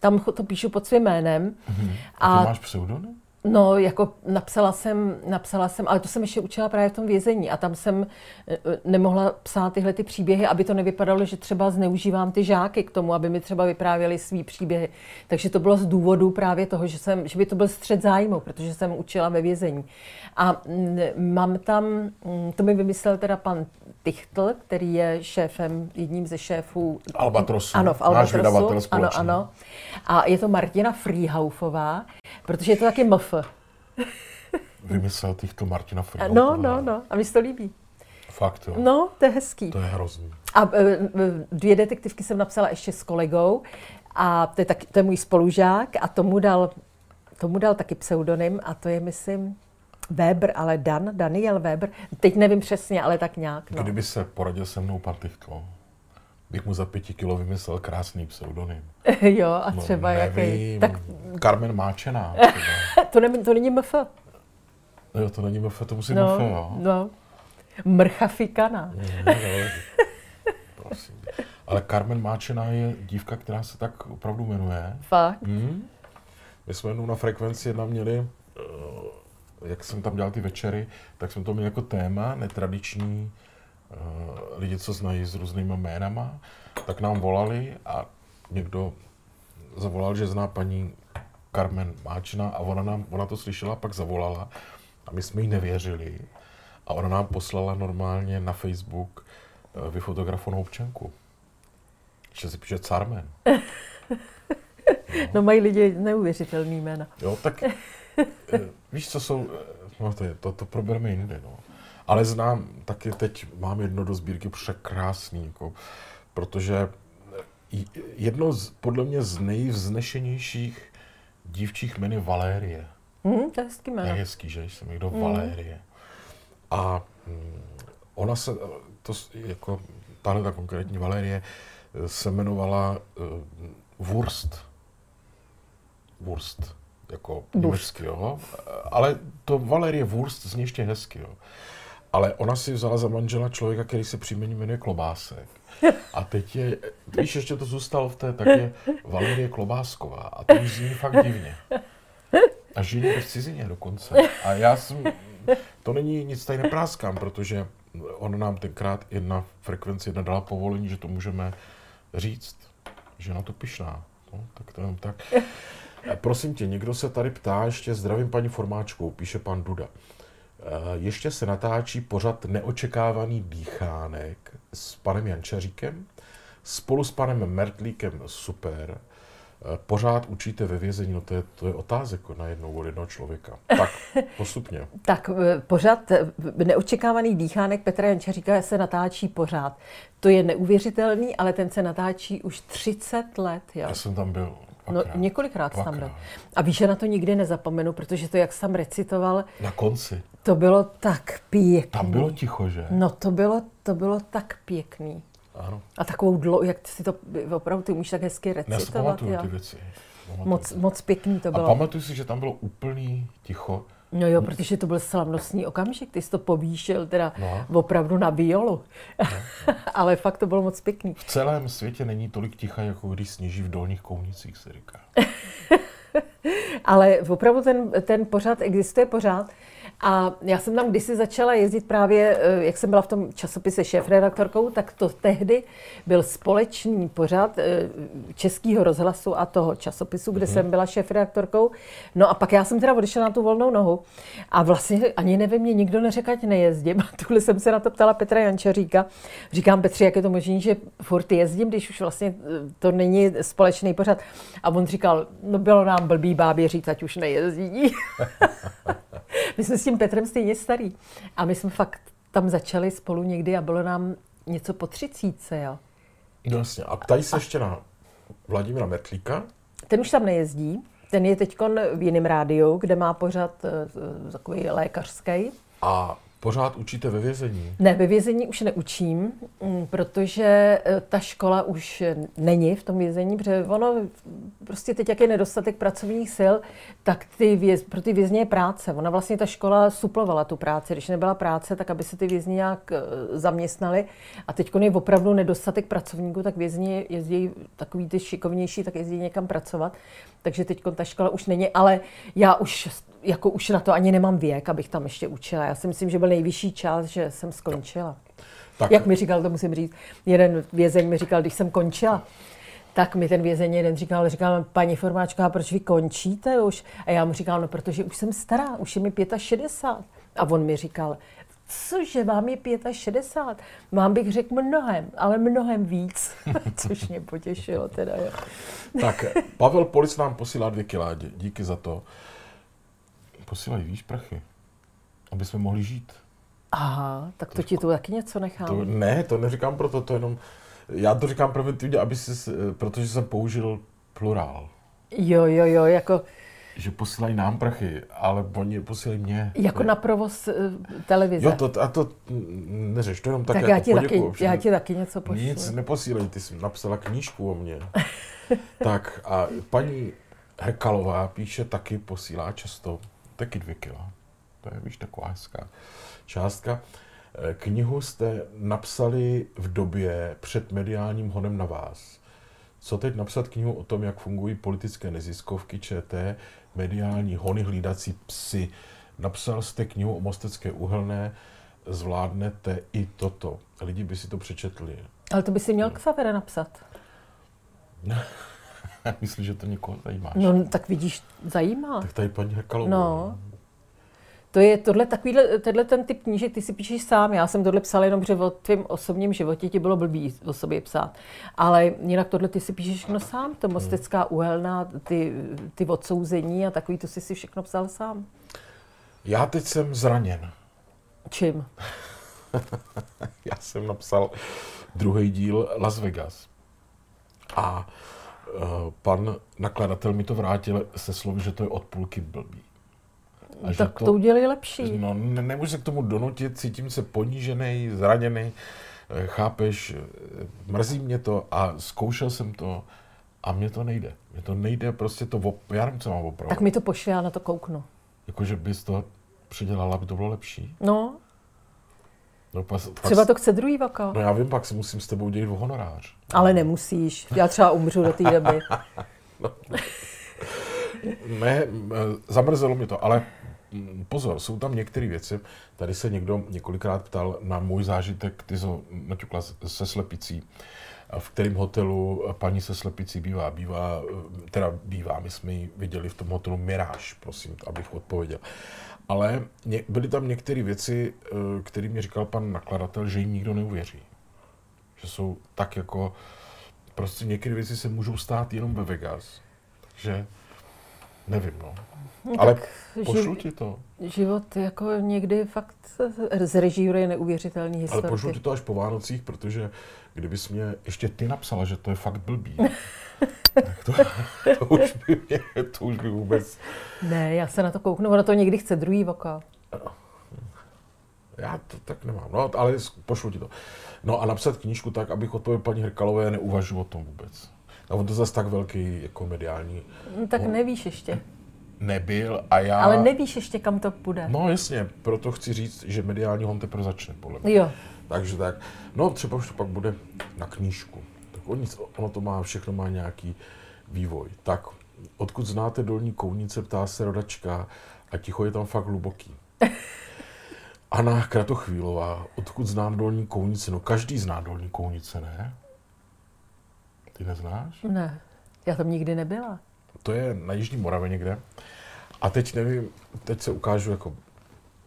Tam to píšu pod svým jménem. Mm-hmm. A, a ty máš pseudonym? No, jako napsala jsem, napsala jsem, ale to jsem ještě učila právě v tom vězení a tam jsem eh, nemohla psát tyhle ty příběhy, aby to nevypadalo, že třeba zneužívám ty žáky k tomu, aby mi třeba vyprávěli svý příběhy. Takže to bylo z důvodu právě toho, že, jsem, že by to byl střed zájmu, protože jsem učila ve vězení. A mm, mám tam, mm, to mi vymyslel teda pan Tichtl, který je šéfem, jedním ze šéfů Albatrosu. Ano, v Albatrosu. Ano, ano. A je to Martina Frýhaufová, protože je to taky MF. Vymyslel Tichtl Martina Frýhaufová. No, no, no. A mi se to líbí. Fakt, jo. No, to je hezký. To je hrozný. A e, e, dvě detektivky jsem napsala ještě s kolegou a to je, tak, to je můj spolužák a tomu dal, tomu dal taky pseudonym a to je, myslím, Weber, ale Dan, Daniel Weber. Teď nevím přesně, ale tak nějak. No. Kdyby se poradil se mnou Tichtl, bych mu za pěti kilo vymyslel krásný pseudonym. jo, a no, třeba no, jaký? Tak... Carmen Máčená. to, ne, to není MF. No jo, to není MF, to musí no, MF, jo. No. Mrcha fikana. No, prosím. Ale Carmen Máčená je dívka, která se tak opravdu jmenuje. Fakt? Hmm? My jsme jednou na frekvenci jedna měli, uh, jak jsem tam dělal ty večery, tak jsme to měli jako téma, netradiční lidi, co znají s různýma jménama, tak nám volali a někdo zavolal, že zná paní Carmen Máčina a ona, nám, ona to slyšela, pak zavolala a my jsme jí nevěřili. A ona nám poslala normálně na Facebook uh, vyfotografovanou občanku. Že si píše Carmen. No. no mají lidi neuvěřitelný jména. Jo, tak víš, co jsou, no to, je, to, to probereme jindy, no. Ale znám, taky teď mám jedno do sbírky překrásný, jako, protože jedno z, podle mě z nejvznešenějších dívčích jmen je Valérie. Mm, to je hezký jméno. Je hezký, že jsem někdo mm. Valérie. A mm, ona se, to jako, tahle ta konkrétní Valérie, se jmenovala uh, Wurst. Wurst, jako německy, jo. Ale to Valerie Wurst zní ještě hezky, jo. Ale ona si vzala za manžela člověka, který se příjmení jmenuje Klobásek. A teď je, když ještě to zůstalo v té, tak je Valerie Klobásková. A to zní fakt divně. A někde v cizině dokonce. A já jsem, to není nic tady nepráskám, protože on nám tenkrát jedna frekvenci jedna dala povolení, že to můžeme říct, že na to pišná. No, tak to jenom tak. Prosím tě, někdo se tady ptá, ještě zdravím paní Formáčkou, píše pan Duda. Eh, ještě se natáčí pořad Neočekávaný dýchánek s panem Jančaříkem, spolu s panem Mertlíkem super. Eh, pořád učíte ve vězení, no to je, to je otázek na jednou od jednoho člověka. Tak, postupně. tak eh, pořád neočekávaný dýchánek Petra Jančaříka se natáčí pořád. To je neuvěřitelný, ale ten se natáčí už 30 let. Jo. Já jsem tam byl. No, několikrát tam byl. A víš, že na to nikdy nezapomenu, protože to, jak jsem recitoval... Na konci. To bylo tak pěkný. Tam bylo ticho, že? No, to bylo, to bylo tak pěkný. Ano. A takovou dlouho, jak si to opravdu ty umíš tak hezky recitovat. Já ty věci. Moc, moc pěkný to bylo. A pamatuju si, že tam bylo úplný ticho. No jo, protože to byl slavnostní okamžik, ty jsi to povýšil teda no. opravdu na violu. No. Ale fakt to bylo moc pěkný. V celém světě není tolik ticha, jako když sněží v dolních kounicích, se říká. Ale opravdu ten, ten pořád existuje pořád. A já jsem tam kdysi začala jezdit právě, eh, jak jsem byla v tom časopise šéf-redaktorkou, tak to tehdy byl společný pořad eh, Českého rozhlasu a toho časopisu, kde mm-hmm. jsem byla šéf-redaktorkou. No a pak já jsem teda odešla na tu volnou nohu a vlastně ani nevím, mě nikdo neřekl, ať nejezdím. A tuhle jsem se na to ptala Petra Jančaříka. Říkám, Petři, jak je to možné, že furt jezdím, když už vlastně eh, to není společný pořad. A on říkal, no bylo nám blbý bábě říct, ať už nejezdí. my jsme s tím Petrem stejně starý. A my jsme fakt tam začali spolu někdy a bylo nám něco po třicíce, jo. No jasně. A ptají se a... ještě na Vladimíra Metlíka? Ten už tam nejezdí. Ten je teď v jiném rádiu, kde má pořad uh, takový lékařský. A Pořád učíte ve vězení? Ne, ve vězení už neučím, mm, protože eh, ta škola už není v tom vězení, protože ono prostě teď, jak je nedostatek pracovních sil, tak ty věz, pro ty vězně je práce. Ona vlastně ta škola suplovala tu práci. Když nebyla práce, tak aby se ty vězni nějak eh, zaměstnali. A teď je opravdu nedostatek pracovníků, tak vězni jezdí takový ty šikovnější, tak jezdí někam pracovat. Takže teď ta škola už není, ale já už jako už na to ani nemám věk, abych tam ještě učila. Já si myslím, že byl nejvyšší čas, že jsem skončila. Tak. Jak mi říkal, to musím říct, jeden vězeň mi říkal, když jsem končila, tak mi ten vězeň jeden říkal, říkal, paní Formáčka, proč vy končíte už? A já mu říkal, no protože už jsem stará, už je mi 65. A on mi říkal, cože, vám je 65, vám bych řekl mnohem, ale mnohem víc, což mě potěšilo teda. Jo. Tak, Pavel Polis nám posílá dvě kila, díky za to. Posílají, víš, prachy, aby jsme mohli žít. Aha, tak to ti tu taky něco nechám. To, ne, to neříkám proto, to jenom, já to říkám preventivně, aby si, protože jsem použil plurál. Jo, jo, jo, jako že posílají nám prachy, ale oni posílají mě. Jako na provoz uh, televize. Jo, to, a to neřeš, to jenom tak, tak jako já, ti taky, já ti taky něco pošlu. Nic neposílej, ty jsi napsala knížku o mně. tak a paní Herkalová píše taky, posílá často, taky dvě kila. To je, víš, taková hezká částka. Eh, knihu jste napsali v době před mediálním honem na vás. Co teď napsat knihu o tom, jak fungují politické neziskovky ČT, mediální hony hlídací psy. Napsal jste knihu o Mostecké uhelné, zvládnete i toto. Lidi by si to přečetli. Ale to by si měl k Savere napsat. Myslíš, že to někoho zajímá? No, tak vidíš, zajímá. Tak tady paní Herkalová. No. To je tohle, takovýhle, tenhle ten typ knížek, ty si píšeš sám. Já jsem tohle psala jenom, že o tvém osobním životě ti bylo blbý o sobě psát. Ale jinak tohle ty si píšeš všechno sám. To Mostecká uhelná, ty, ty odsouzení a takový, to si si všechno psal sám. Já teď jsem zraněn. Čím? Já jsem napsal druhý díl Las Vegas. A uh, pan nakladatel mi to vrátil se slovy, že to je od půlky blbý. A tak to, to udělali lepší. No, ne, nemůžu se k tomu donutit, cítím se ponížený, zraněný, eh, chápeš, eh, mrzí mě to a zkoušel jsem to a mně to nejde. Mně to nejde, prostě to, op, já nevím, co mám opravdu. Tak mi to pošli, já na to kouknu. Jakože bys to předělala, aby to bylo lepší? No. no pas, třeba pak, to chce druhý vaka. No já vím, pak si musím s tebou dělat honorář. Ale nemusíš, já třeba umřu do té doby. no. ne, zamrzelo mě to, ale pozor, jsou tam některé věci. Tady se někdo několikrát ptal na můj zážitek, ty jsi naťukla se slepicí. V kterém hotelu paní se slepicí bývá? Bývá, teda bývá, my jsme ji viděli v tom hotelu Mirage, prosím, abych odpověděl. Ale byly tam některé věci, eh, které mi říkal pan nakladatel, že jim nikdo neuvěří. Že jsou tak jako, prostě některé věci se můžou stát jenom ve Vegas. Takže nevím, no. No, Ale pošlu ti to. Život jako někdy fakt zrežíruje neuvěřitelný historie. Ale pošlu ti to až po Vánocích, protože kdybys mě ještě ty napsala, že to je fakt blbý, tak to, to, už by mě, to už by vůbec... Ne, já se na to kouknu, ono to někdy chce druhý voka. Já to tak nemám, no, ale pošlu ti to. No a napsat knížku tak, abych odpověděl paní Hrkalové, neuvažuji o tom vůbec. A on to zase tak velký jako mediální... No, tak on... nevíš ještě nebyl a já... Ale nevíš ještě, kam to půjde. No jasně, proto chci říct, že mediální hon teprve začne, podle mě. Jo. Takže tak, no třeba už to pak bude na knížku. Tak oni, ono to má, všechno má nějaký vývoj. Tak, odkud znáte dolní kounice, ptá se rodačka a ticho je tam fakt hluboký. Anna Kratochvílová, odkud znám dolní kounice? No každý zná dolní kounice, ne? Ty neznáš? Ne, já tam nikdy nebyla. To je na Jižní Moravě někde. A teď nevím, teď se ukážu jako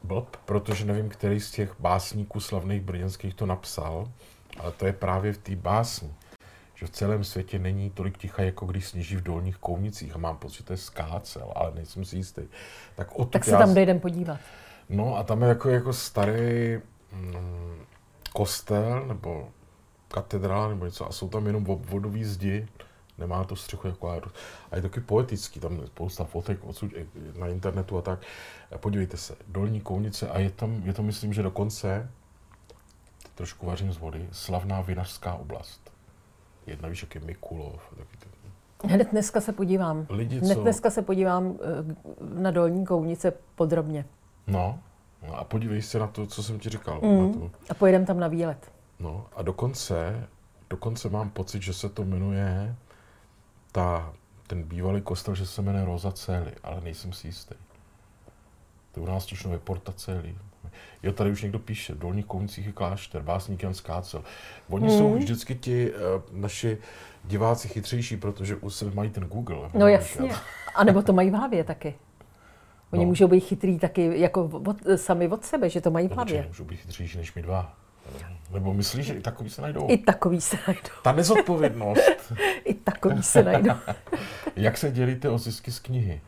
blb, protože nevím, který z těch básníků slavných brněnských to napsal, ale to je právě v té básni, že v celém světě není tolik ticha, jako když sněží v dolních kounicích a mám pocit, že to je skácel, ale nejsem si jistý. Tak, tak se tam dojdem podívat. No a tam je jako, jako starý mm, kostel nebo katedrála nebo něco a jsou tam jenom vodový zdi nemá to střechu jako aeros. A je taky poetický, tam je spousta fotek odsud, na internetu a tak. Podívejte se, dolní kounice a je tam, je to myslím, že dokonce, trošku vařím z vody, slavná vinařská oblast. Jedna víš, jak je Mikulov. Taky to. Hned dneska se podívám. Lidi, Hned co... dneska se podívám eh, na dolní kounice podrobně. No, no a podívej se na to, co jsem ti říkal. Mm. Na to. A pojedeme tam na výlet. No a dokonce, dokonce mám pocit, že se to jmenuje ta, ten bývalý kostel, že se jmenuje Rosa Celi, ale nejsem si jistý. To je u nás Tišnově Porta celý. Jo, tady už někdo píše, v Dolních Kovunicích je klášter, básník Jan Skácel. Oni mm. jsou vždycky ti uh, naši diváci chytřejší, protože už se mají ten Google. No jasně. A nebo to mají v hlavě taky. Oni no. můžou být chytrý taky jako od, sami od sebe, že to mají v hlavě. Můžou být chytřejší než my dva. Nebo myslíš, že i takový se najdou? I takový se najdou. Ta nezodpovědnost. I takový se najdou. Jak se dělíte o zisky z knihy?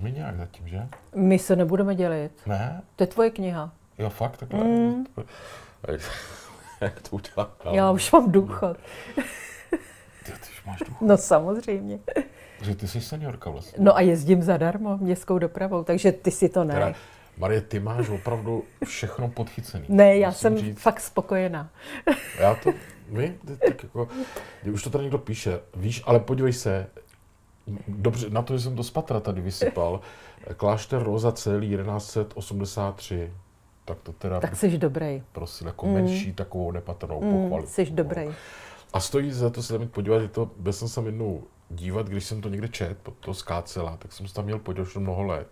My nějak zatím, že? My se nebudeme dělit. Ne? To je tvoje kniha. Jo, fakt? Takhle. Mm. Jak to udělám? Já už mám důchod. Ty, ty už máš důchod? No samozřejmě. Že ty jsi seniorka vlastně. No a jezdím zadarmo městskou dopravou, takže ty si to ne. Teda, Marie, ty máš opravdu všechno podchycené. Ne, já jsem říct. fakt spokojená. Já to, my, tak jako, už to tady někdo píše, víš, ale podívej se, dobře, na to, že jsem to z patra tady vysypal, klášter Roza celý 1183, tak to teda... Tak jsi dobrý. Prosím, jako mm. menší takovou nepatrnou mm, pochvalu. Jsi dobrý. A stojí za to se tam podívat, je to, byl jsem se jednou dívat, když jsem to někde čet, to skácela, tak jsem se tam měl podívat už mnoho let.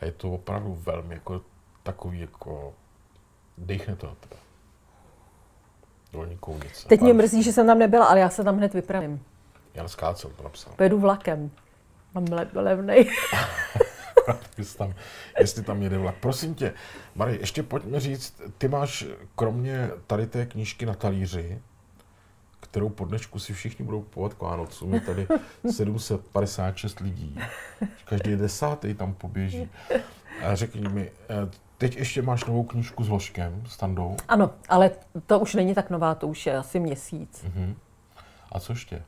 A je to opravdu velmi jako takový jako, dechne to na tebe. Dolní kounice. Teď mě mrzí, že jsem tam nebyla, ale já se tam hned vypravím. Jan Skácel to napsal. Pojedu vlakem. Mám le- levnej. jestli, tam, jestli tam jede vlak. Prosím tě, Marie, ještě pojďme říct, ty máš kromě tady té knížky na talíři, kterou po dnešku si všichni budou kupovat k Vánocům. Je tady 756 lidí. Každý desátý tam poběží. A řekni mi, eh, teď ještě máš novou knížku s Ložkem, s Tandou? Ano, ale to už není tak nová, to už je asi měsíc. Uh-huh. A co ještě?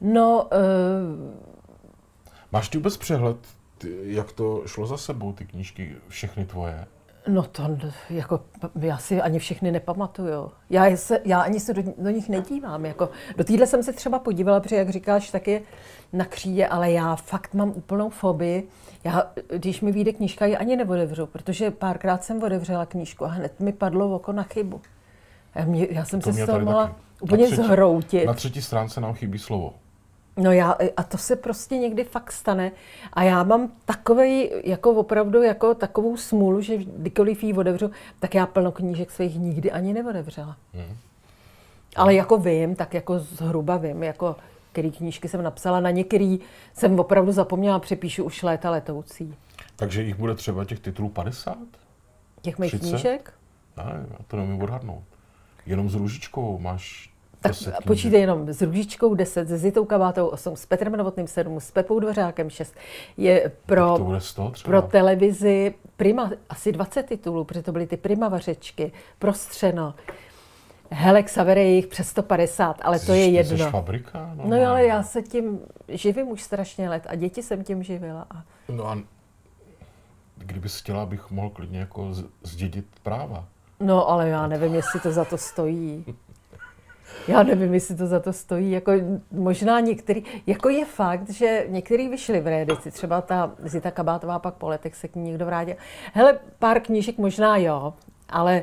No... Uh... Máš ty vůbec přehled, jak to šlo za sebou, ty knížky, všechny tvoje? No to jako, já si ani všechny nepamatuju. Já, se, já ani se do, do nich nedívám. Jako, do týdle jsem se třeba podívala, protože jak říkáš, tak je na kříje, ale já fakt mám úplnou fobii. Já, když mi vyjde knížka, ji ani neodevřu, protože párkrát jsem otevřela knížku a hned mi padlo oko na chybu. Já, mě, já jsem to se z toho mohla úplně zhroutit. Na třetí stránce nám chybí slovo. No já, a to se prostě někdy fakt stane. A já mám takový, jako opravdu, jako takovou smůlu, že kdykoliv ji odevřu, tak já plno knížek svých nikdy ani neodevřela. Hmm. Ale jako vím, tak jako zhruba vím, jako který knížky jsem napsala, na některý jsem opravdu zapomněla, přepíšu už léta letoucí. Takže jich bude třeba těch titulů 50? Těch mých knížek? Ne, já to nemůžu odhadnout. Jenom s Růžičkou máš tak počítej jenom s Růžičkou 10, se Zitou Kabátou 8, s Petrem Novotným 7, s Pepou Dvořákem 6. Je pro, pro televizi Prima asi 20 titulů, protože to byly ty Prima vařečky, Prostřeno. Hele, Xavere je jich přes 150, ale jsi, to je jedno. Jsi fabrika? No, no ale já se tím živím už strašně let a děti jsem tím živila. A... No a kdyby chtěla, bych mohl klidně jako zdědit práva. No ale já nevím, jestli to za to stojí. Já nevím, jestli to za to stojí. Jako možná některý, jako je fakt, že některý vyšli v reedici, třeba ta Zita Kabátová pak po letech se k ní někdo vrátil. Hele, pár knížek možná jo, ale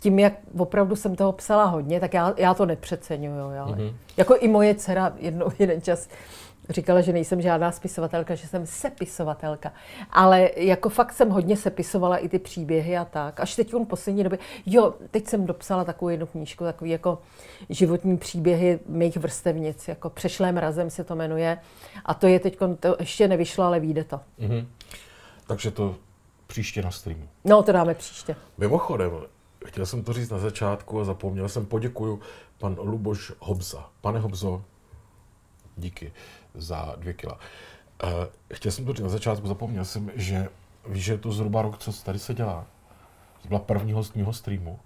tím, jak opravdu jsem toho psala hodně, tak já, já to nepřeceňuju. Jo. Mm-hmm. Jako i moje dcera jednou, jeden čas říkala, že nejsem žádná spisovatelka, že jsem sepisovatelka. Ale jako fakt jsem hodně sepisovala i ty příběhy a tak. Až teď v poslední době, jo, teď jsem dopsala takovou jednu knížku, takový jako životní příběhy mých vrstevnic, jako Přešlém razem se to jmenuje. A to je teď, to ještě nevyšlo, ale vyjde to. Mm-hmm. Takže to příště na streamu. No, to dáme příště. Mimochodem, chtěl jsem to říct na začátku a zapomněl jsem, poděkuju pan Luboš Hobza. Pane Hobzo, díky za dvě kila. Uh, chtěl jsem to říct na začátku, zapomněl jsem, že víš, že je to zhruba rok, co tady se dělá. To byla první hostního streamu.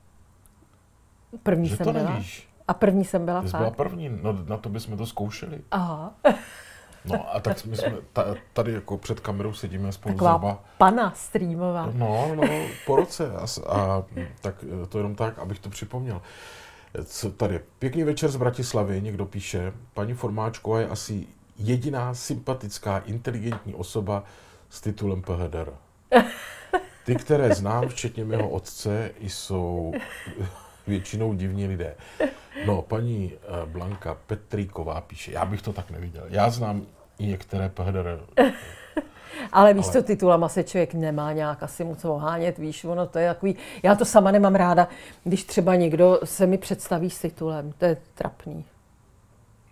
První že jsem to byla. Nevíš. A první jsem byla Ty fakt. byla první, no na to bychom to zkoušeli. Aha. No a tak my jsme tady jako před kamerou sedíme spolu Taková zhruba. pana streamová. No, no, po roce. A, a tak to jenom tak, abych to připomněl. Co tady? Pěkný večer z Bratislavy, někdo píše. Paní Formáčková je asi jediná sympatická, inteligentní osoba s titulem PHDR. Ty, které znám, včetně mého otce, jsou většinou divní lidé. No, paní eh, Blanka Petríková píše, já bych to tak neviděl. Já znám i některé PHDR Ale víš co, titulama se člověk nemá nějak asi moc ohánět, víš, ono to je takový, já to sama nemám ráda, když třeba někdo se mi představí s titulem, to je trapný.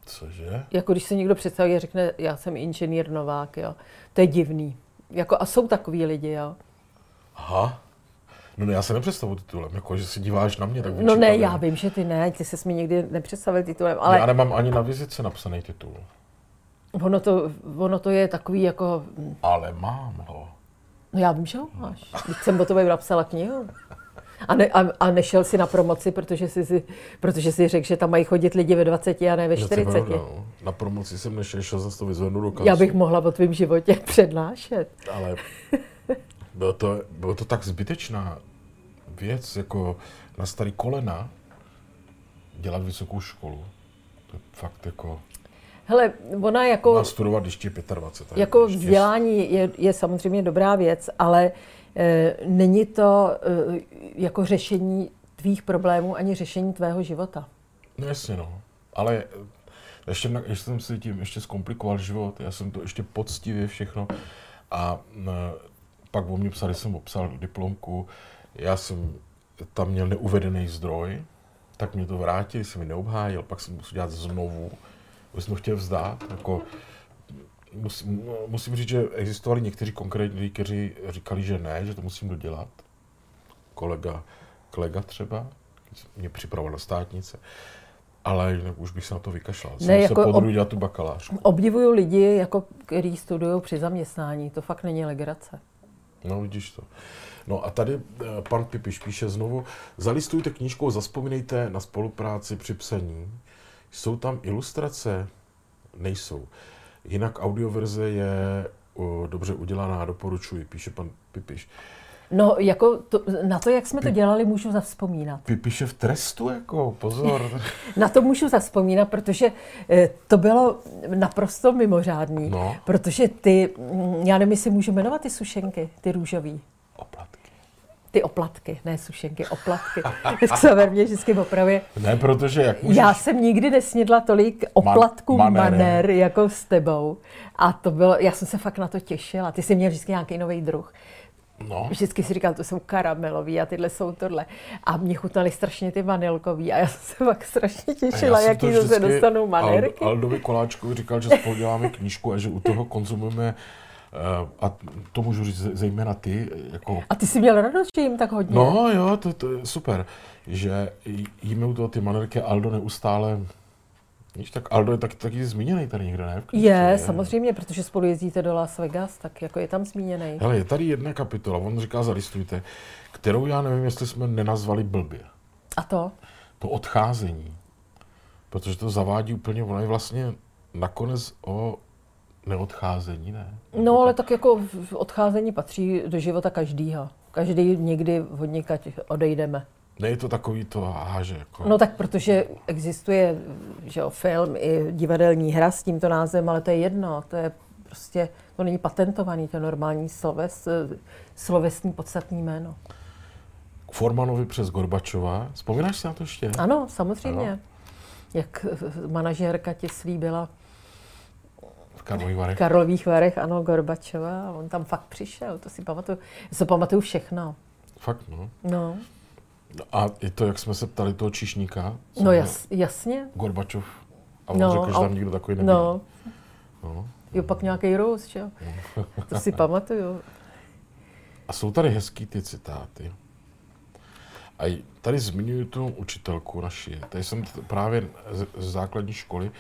Cože? Jako když se někdo představí a řekne, já jsem inženýr Novák, jo. To je divný. Jako, a jsou takový lidi, jo. Aha. No ne, já se nepředstavuji titulem, jako že se díváš na mě, tak No ne, já vím, že ty ne, ty se mi nikdy nepředstavil titulem, ale... Já nemám ani na vizice napsaný titul. Ono to, ono to je takový jako... Ale mám ho. No já vím, že ho máš. Když jsem o tobě napsala knihu. A, ne, a, a nešel si na promoci, protože jsi, si, protože si řekl, že tam mají chodit lidi ve 20 a ne ve 40. No, no. Na promoci jsem nešel, šel zase to vyzvednu do kasu. Já bych mohla o tvém životě přednášet. Ale bylo to, bylo to tak zbytečná věc, jako na starý kolena dělat vysokou školu. To je fakt jako... Hele, ona jako... Má studovat ještě 25. Jako vzdělání je, je samozřejmě dobrá věc, ale e, není to e, jako řešení tvých problémů ani řešení tvého života. No jasně, no. Ale ještě, ještě jsem si tím ještě zkomplikoval život, já jsem to ještě poctivě všechno a e, pak o mě psali, jsem obsal diplomku, já jsem tam měl neuvedený zdroj, tak mě to vrátili, jsem mi neobhájil, pak jsem musel dělat znovu, už jsem to chtěl vzdát, jako musím, musím říct, že existovali někteří konkrétní lidi, kteří říkali, že ne, že to musím dodělat. Kolega, kolega třeba, mě připravoval na státnice. Ale jinak už bych se na to vykašlal. Ne, jako se ob... tu bakalářku. Obdivuju lidi, jako, kteří studují při zaměstnání. To fakt není legrace. No, vidíš to. No a tady eh, pan Pipiš píše znovu, zalistujte knížku, zaspomínejte na spolupráci při psaní. Jsou tam ilustrace? Nejsou. Jinak audioverze je o, dobře udělaná, doporučuji, píše pan Pipiš. No, jako to, na to, jak jsme to dělali, můžu zavzpomínat. Píše v trestu, jako, pozor. na to můžu zavzpomínat, protože eh, to bylo naprosto mimořádný. No. Protože ty, mm, já nevím, jestli můžu jmenovat ty sušenky, ty růžový. Oplatky. Ty oplatky, ne sušenky, oplatky. Sever mě vždycky opravě. Ne, protože jak můžeš... Já jsem nikdy nesnědla tolik oplatků Man- manér. manér jako s tebou. A to bylo, já jsem se fakt na to těšila. Ty jsi měl vždycky nějaký nový druh. No. Vždycky si říkal, to jsou karamelový a tyhle jsou tohle. A mě chutnaly strašně ty vanilkový a já jsem se pak strašně těšila, jaký to se dostanou manérky. Aldovi Koláčkovi říkal, že spolu děláme knížku a že u toho konzumujeme a to můžu říct zejména ty. Jako... A ty jsi měl radost, že jim tak hodně? No jo, to, to je super, že u toho ty manérky Aldo neustále Víš, tak Aldo je taky, taky zmíněný tady někde, ne? je, je, samozřejmě, protože spolu jezdíte do Las Vegas, tak jako je tam zmíněný. Hele, je tady jedna kapitola, on říká, zalistujte, kterou já nevím, jestli jsme nenazvali blbě. A to? To odcházení. Protože to zavádí úplně, ono je vlastně nakonec o neodcházení, ne? No, ale tak jako odcházení patří do života každýho. Každý někdy od někať odejdeme. Ne je to takový to háže. Jako... No tak protože existuje že jo, film i divadelní hra s tímto názvem, ale to je jedno, to je prostě, to není patentovaný, to je normální sloves, slovesní podstatný jméno. K Formanovi přes Gorbačova, vzpomínáš si na to ještě? Ano, samozřejmě. Ano. Jak manažérka ti slíbila Karlových Varech. Karlových Varech, ano, Gorbačova. On tam fakt přišel, to si pamatuju. Já si pamatuju všechno. Fakt, no. No. A je to, jak jsme se ptali toho Čišníka? No jas, jasně. Gorbačov. A on no, řekl, že tam nikdo takový nebyl. No. no. Jo, pak nějaký že jo? No. to si pamatuju. A jsou tady hezký ty citáty. A tady zmiňuji tu učitelku naši. Tady jsem právě z, z základní školy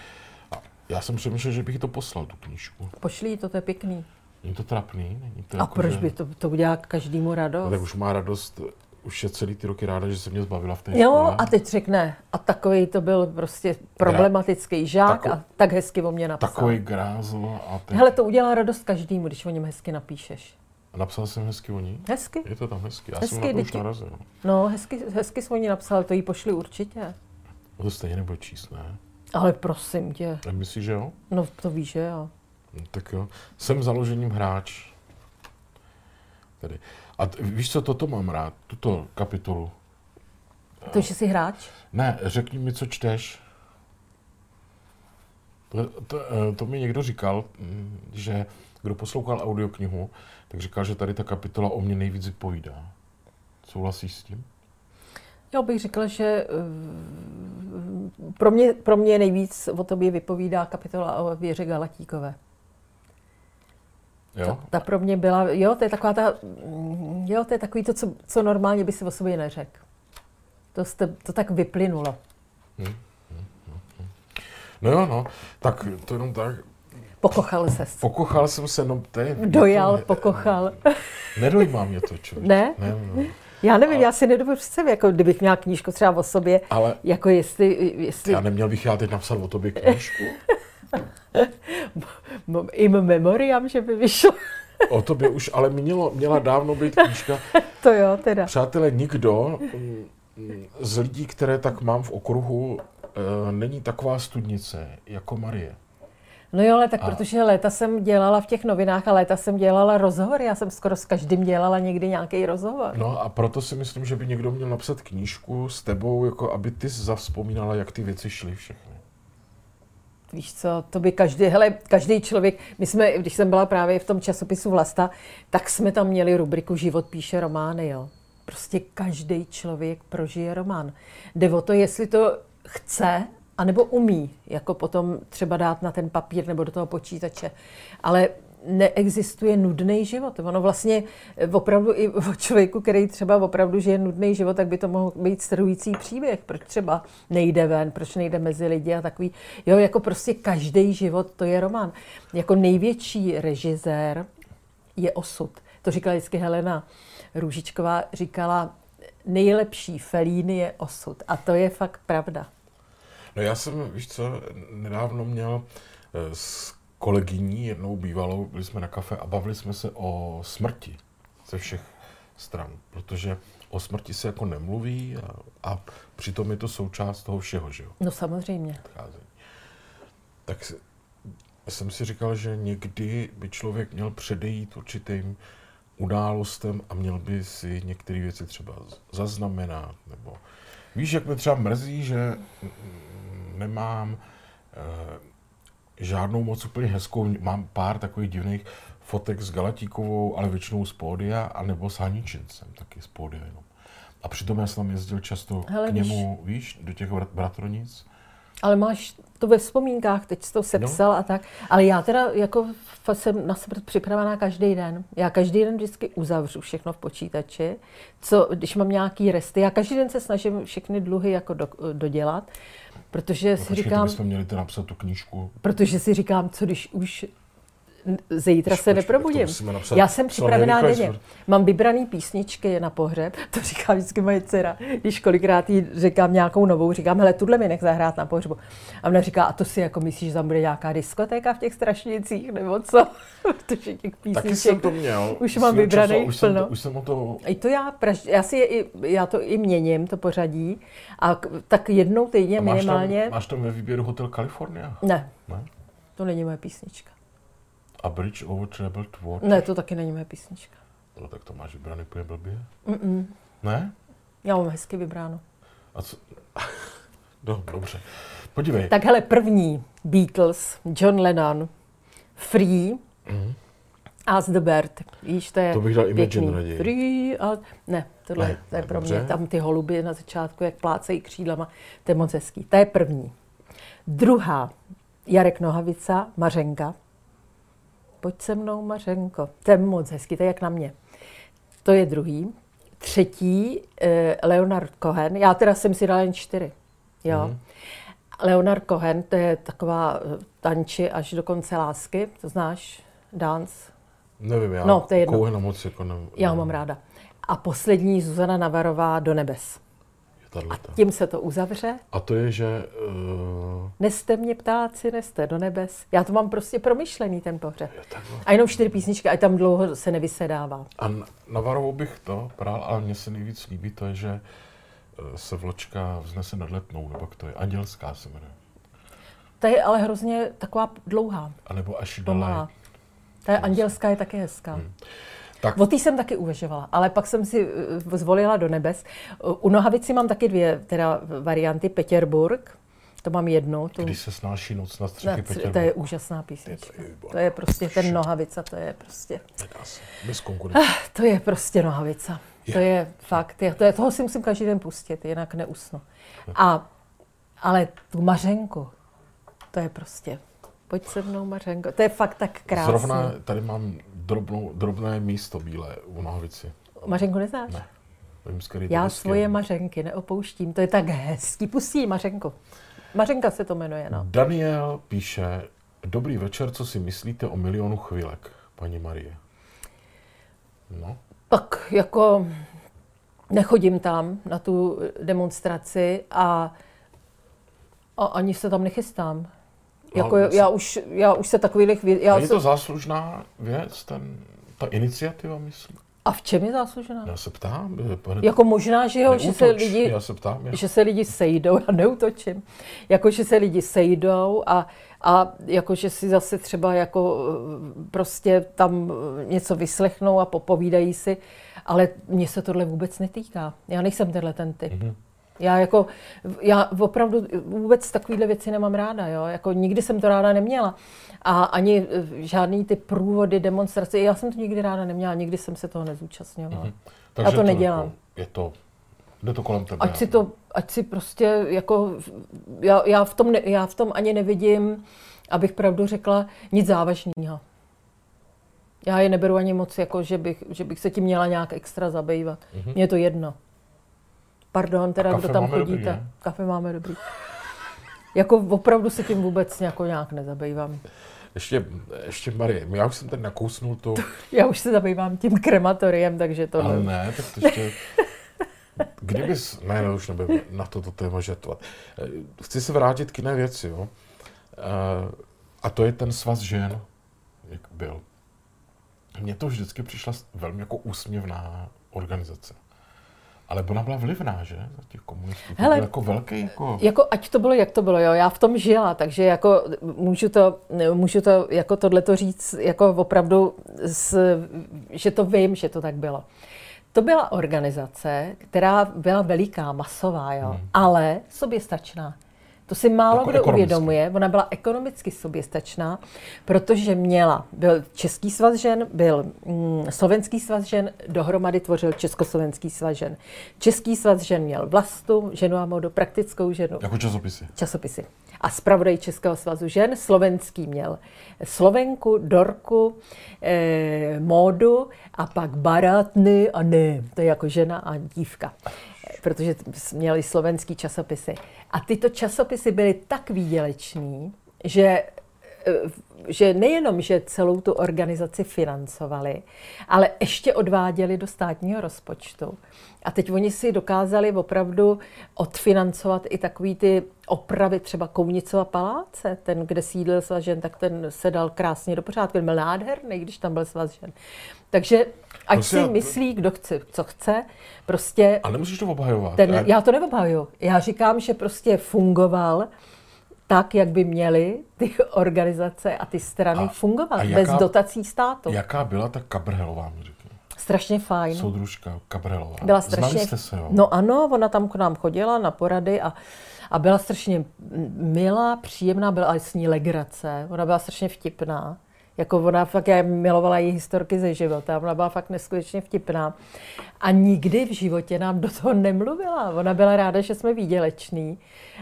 já jsem přemýšlel, že bych to poslal, tu knížku. Pošlí to, to je pěkný. Není to trapný? Není to a jako, proč že... by to, to udělal každému radost? No, tak už má radost už je celý ty roky ráda, že se mě zbavila v té Jo, škole. a teď řekne, a takový to byl prostě problematický žák Tako, a tak hezky o mě napsal. Takový grázl a teď... Hele, to udělá radost každému, když o něm hezky napíšeš. A napsal jsem hezky o ní? Hezky. Je to tam hezky, já hezky, jsem na to už narazil. No, hezky, hezky jsi o ní napsal, to jí pošli určitě. No to stejně nebude číst, ne? Ale prosím tě. Myslíš, že jo? No, to víš, že jo. No, tak jo. Jsem založením hráč. Tedy. A t- víš, co toto mám rád, tuto kapitolu? To, že jsi hráč? Ne, řekni mi, co čteš. To, to, eh, to mi někdo říkal, mm, že kdo poslouchal audioknihu, tak říkal, že tady ta kapitola o mě nejvíc vypovídá. Souhlasíš s tím? Já bych řekla, že eh, pro mě, pro mě nejvíc o tobě vypovídá kapitola o Věře Galatíkové. Jo? Ta, ta pro mě byla, jo, to je taková ta, jo, to je takový to, co, co normálně by si o sobě neřekl. To, jste, to tak vyplynulo. Hmm. No jo, no, tak to jenom tak. Pokochal se. Pokochal jsem se, no to je... Dojal, to, pokochal. Nedojímá mě to, člověk. Ne? ne no. Já nevím, a... já si nedovedu představit, jako kdybych měla knížku třeba o sobě, ale jako jestli, jestli... Já neměl bych já teď napsat o tobě knížku. Im memoriam, že by vyšlo. o tobě už ale mělo, měla dávno být knížka. to jo, teda. Přátelé, nikdo mm, z lidí, které tak mám v okruhu, eh, není taková studnice jako Marie. No jo, ale tak a... protože léta jsem dělala v těch novinách a léta jsem dělala rozhovory. Já jsem skoro s každým dělala někdy nějaký rozhovor. No a proto si myslím, že by někdo měl napsat knížku s tebou, jako aby ty zavzpomínala, jak ty věci šly všechny. Víš co, to by každý, hele, každý člověk, my jsme, když jsem byla právě v tom časopisu Vlasta, tak jsme tam měli rubriku Život píše romány, jo. Prostě každý člověk prožije román. Jde o to, jestli to chce anebo umí, jako potom třeba dát na ten papír nebo do toho počítače. Ale neexistuje nudný život. Ono vlastně opravdu i o člověku, který třeba opravdu žije nudný život, tak by to mohl být strhující příběh. Proč třeba nejde ven, proč nejde mezi lidi a takový. Jo, jako prostě každý život to je román. Jako největší režisér je osud. To říkala vždycky Helena Růžičková, říkala, nejlepší felíny je osud. A to je fakt pravda. No já jsem, víš co, nedávno měl eh, s kolegyní jednou bývalou, byli jsme na kafe a bavili jsme se o smrti ze všech stran, protože o smrti se jako nemluví a, a přitom je to součást toho všeho, že jo? No samozřejmě. Tak jsem si říkal, že někdy by člověk měl předejít určitým událostem a měl by si některé věci třeba zaznamenat, nebo víš, jak mě třeba mrzí, že nemám e, žádnou moc úplně hezkou, mám pár takových divných fotek s Galatíkovou, ale většinou z pódia, anebo s Haničincem, taky z pódia jenom. A přitom já jsem tam jezdil často Hele, k němu, víš, víš do těch bratronic. Ale máš to ve vzpomínkách, teď jsi to sepsal no. a tak. Ale já teda jako jsem na sebe připravená každý den. Já každý den vždycky uzavřu všechno v počítači. Co, když mám nějaký resty, já každý den se snažím všechny dluhy jako do, dodělat. Protože no, si počkej, říkám... bychom měli to napsat tu knížku. Protože si říkám, co když už zítra se neprobudím. Já jsem připravená denně. Mám vybraný písničky na pohřeb, to říká vždycky moje dcera. Když kolikrát jí říkám nějakou novou, říkám, hele, tuhle mi nech zahrát na pohřbu. A ona říká, a to si jako myslíš, že tam bude nějaká diskotéka v těch strašnicích, nebo co? Protože těch písniček Taky jsem to měl. Už mám vybraný už plno. Jsem to, už jsem o to... I to já, já, si je, i, já to i měním, to pořadí. A tak jednou týdně máš minimálně... Tam, máš tam ve výběru Hotel California? Ne. ne. To není moje písnička. A Bridge over Troubled Water? Ne, to taky není moje písnička. No tak to máš vybraný úplně blbě? Mm-mm. Ne? Já mám hezky vybráno. A co? no, dobře. Podívej. Tak hele, první Beatles, John Lennon, Free, mm-hmm. As the Bird. Víš, to je To bych dal Imagine raději. Free a... Ne, tohle ne, to je pro dobře. mě. Tam ty holuby na začátku, jak plácejí křídlama, to je moc hezký. To je první. Druhá, Jarek Nohavica, Mařenka. Pojď se mnou, Mařenko. To je moc hezký, to je jak na mě. To je druhý. Třetí, eh, Leonard Cohen. Já teda jsem si dala jen čtyři. Jo. Mm. Leonard Cohen, to je taková eh, tanči až do konce lásky, to znáš? Dance? Nevím, já no, to je jedno. Cohena moc jako nevím. Já ho mám ráda. A poslední Zuzana Navarová do nebes. A tím se to uzavře. A to je, že... Uh... Neste mě ptáci, neste do nebes. Já to mám prostě promyšlený, ten pohřeb. A jenom čtyři písničky, a tam dlouho se nevysedává. A na Varovou bych to prál, ale mně se nejvíc líbí to je, že eh, se vločka vznese nad letnou, nebo to je, andělská se jmenuje. Ta je ale hrozně taková dlouhá. A nebo až dole. Ta je andělská je taky hezká. Hmm. Tak. O té jsem taky uvažovala, ale pak jsem si eh, zvolila do nebes. U Nohavici mám taky dvě teda varianty. Petěrburg To mám jednu. Tu... Když se snáší noc na střechy na, To je úžasná písnička. To je prostě ten Nohavica, to je prostě... Bez konkurence. Ah, to je prostě Nohavica. Je. To je fakt, je, to je, toho si musím každý den pustit, jinak neusnu. A, ale tu Mařenku, to je prostě, pojď se mnou Mařenko, to je fakt tak krásné. Zrovna tady mám drobnou, drobné místo bílé u Nohavici. Mařenku neznáš? Ne. Vím, Já svoje Mařenky neopouštím, to je tak hezký, pustí Mařenko. Mařenka se to jmenuje, no. Daniel píše, dobrý večer, co si myslíte o milionu chvílek, paní Marie? No. Tak jako nechodím tam na tu demonstraci a, a ani se tam nechystám. Jako já, už, já už se takových věcí... Je se... to záslužná věc, ten, ta iniciativa, myslím? A v čem je záslužená? Já se ptám. Pane, jako možná, že jo, že se lidi, já se ptám, že se lidi sejdou, já neutočím, jako že se lidi sejdou a, a jako že si zase třeba jako prostě tam něco vyslechnou a popovídají si, ale mně se tohle vůbec netýká. Já nejsem tenhle ten typ. Mm-hmm. Já jako, já opravdu vůbec takovéhle věci nemám ráda, jo. Jako nikdy jsem to ráda neměla. A ani eh, žádný ty průvody, demonstrace, já jsem to nikdy ráda neměla, nikdy jsem se toho nezúčastňovala. Mm-hmm. Takže já to, to nedělám. Jako, je to, jde to kolem tebe. Ať si to, ať si prostě jako, já, já, v tom ne, já v tom ani nevidím, abych pravdu řekla, nic závažného. Já je neberu ani moc, jako, že, bych, že bych se tím měla nějak extra zabývat. Mm-hmm. Mně je to jedno. Pardon, teda, kdo tam chodíte. Dobrý, kafe máme dobrý. Jako opravdu se tím vůbec jako nějak nezabývám. Ještě, ještě Marie, já už jsem tady nakousnul to... Já už se zabývám tím krematoriem, takže to... Ale ne, tak to ještě... Kdybys... Ne, ne, už nebudu na toto téma žetovat. Chci se vrátit k jiné věci, jo. A to je ten svaz žen, jak byl. Mně to vždycky přišla velmi jako úsměvná organizace. Ale ona byla vlivná, že? Za těch komunistů. To Hele, jako velký, jako... jako... ať to bylo, jak to bylo, jo. Já v tom žila, takže jako můžu to, můžu to jako tohleto říct, jako opravdu, s, že to vím, že to tak bylo. To byla organizace, která byla veliká, masová, jo, hmm. ale soběstačná. To si málo jako kdo uvědomuje. Ona byla ekonomicky soběstačná, protože měla, byl Český svaz žen, byl mm, Slovenský svaz žen, dohromady tvořil Československý svaz žen. Český svaz žen měl vlastu, ženu a modu, praktickou ženu. Jako časopisy. Časopisy. A zpravodaj Českého svazu žen, slovenský měl Slovenku, Dorku, eh, módu a pak Barátny a ne, to je jako žena a dívka protože měli slovenský časopisy. A tyto časopisy byly tak výdělečný, že že nejenom, že celou tu organizaci financovali, ale ještě odváděli do státního rozpočtu. A teď oni si dokázali opravdu odfinancovat i takový ty opravy, třeba Kounicova paláce, ten, kde sídlil svažen, tak ten se dal krásně do pořádku. Byl nádherný, když tam byl svažen. Takže ať prostě si já... myslí, kdo chce, co chce, prostě... A nemusíš to obhajovat. Ten, já to neobhajuju. Já říkám, že prostě fungoval tak, jak by měly ty organizace a ty strany a, fungovat, a jaká, bez dotací státu. Jaká byla ta Kabrhelová, mi řekni? Strašně fajn. Soudružka Kabrhelová. Byla strašně... Znali jste se, jo? No ano, ona tam k nám chodila na porady a, a byla strašně milá, příjemná, byla ale s ní legrace. Ona byla strašně vtipná. Jako ona fakt, já milovala její historky ze života, ona byla fakt neskutečně vtipná. A nikdy v životě nám do toho nemluvila. Ona byla ráda, že jsme výděleční.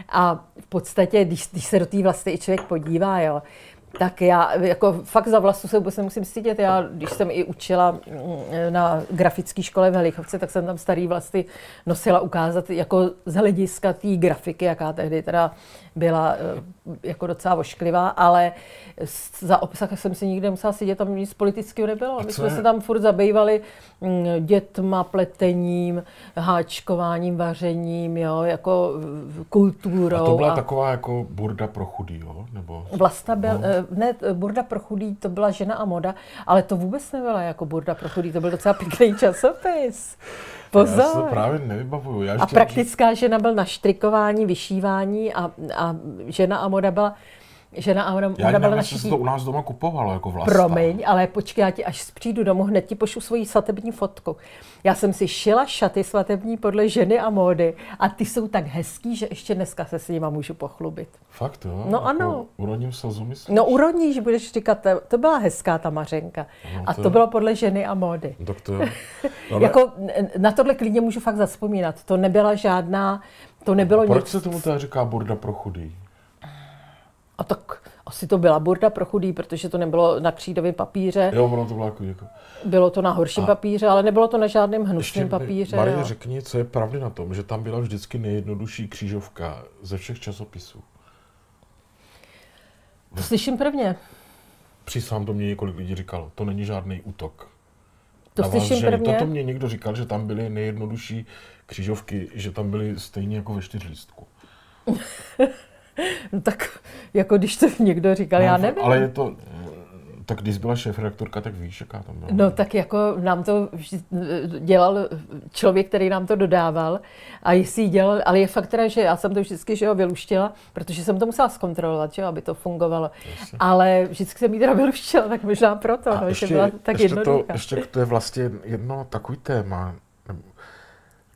A v podstatě, když, když se do té vlasti i člověk podívá, jo, tak já jako fakt za vlastu se vůbec nemusím stydět. Já, když jsem i učila mm, na grafické škole v Helichovce, tak jsem tam starý vlasty nosila ukázat jako z hlediska té grafiky, jaká tehdy teda byla eh, jako docela ošklivá, ale za obsah jsem si nikdy nemusela sedět, tam nic politického nebylo. My jsme se tam furt zabývali mm, dětma, pletením, háčkováním, vařením, jo, jako kulturou. A to byla a... taková jako burda pro chudý, jo? Nebo... Vlasta byl, no. Ne, burda pro chudý, to byla žena a moda, ale to vůbec nebyla jako burda pro chudý, to byl docela pěkný časopis. Pozor. Já se právě nevybavuju. Já a praktická žena byl na štrikování, vyšívání a, a žena a moda byla Žena a ona, Já ona byla naší se to u nás doma kupovalo jako vlasta. Promiň, ale počkej, já ti až přijdu domů, hned ti pošlu svoji svatební fotku. Já jsem si šila šaty svatební podle ženy a módy a ty jsou tak hezký, že ještě dneska se s nima můžu pochlubit. Fakt jo? No jako ano. Urodím slzu, myslíš? No urodníš, budeš říkat, to, to byla hezká ta Mařenka. No, a to to jo. bylo podle ženy a módy. Tak to jo. No, ne, Jako na tohle klidně můžu fakt zaspomínat. To nebyla žádná, to nebylo proč nic. se tomu teda říká burda pro chudý? A tak asi to byla burda pro chudý, protože to nebylo na křídovém papíře, Jo, ono to bylo jako, jako bylo to na horším A- papíře, ale nebylo to na žádném hnusném papíře. Marie, jo. řekni, co je pravdy na tom, že tam byla vždycky nejjednodušší křížovka ze všech časopisů. To slyším prvně. Přísám to mě několik lidí říkalo, to není žádný útok. To na vás slyším ženy. prvně. Toto mě někdo říkal, že tam byly nejjednodušší křížovky, že tam byly stejně jako ve čtyřlístku. No tak jako když to někdo říkal, já No, nevím. Ale je to, tak když byla šéf-redaktorka, tak víš, jaká tam byla. No tak jako nám to vždy dělal člověk, který nám to dodával a jestli jí dělal, ale je fakt teda, že já jsem to vždycky že jo, vyluštila, protože jsem to musela zkontrolovat, že aby to fungovalo. Jasně. Ale vždycky jsem jí teda vyluštila, tak možná proto, A no, ještě, že byla tak ještě, to, jednoduchá. ještě to je vlastně jedno takový téma.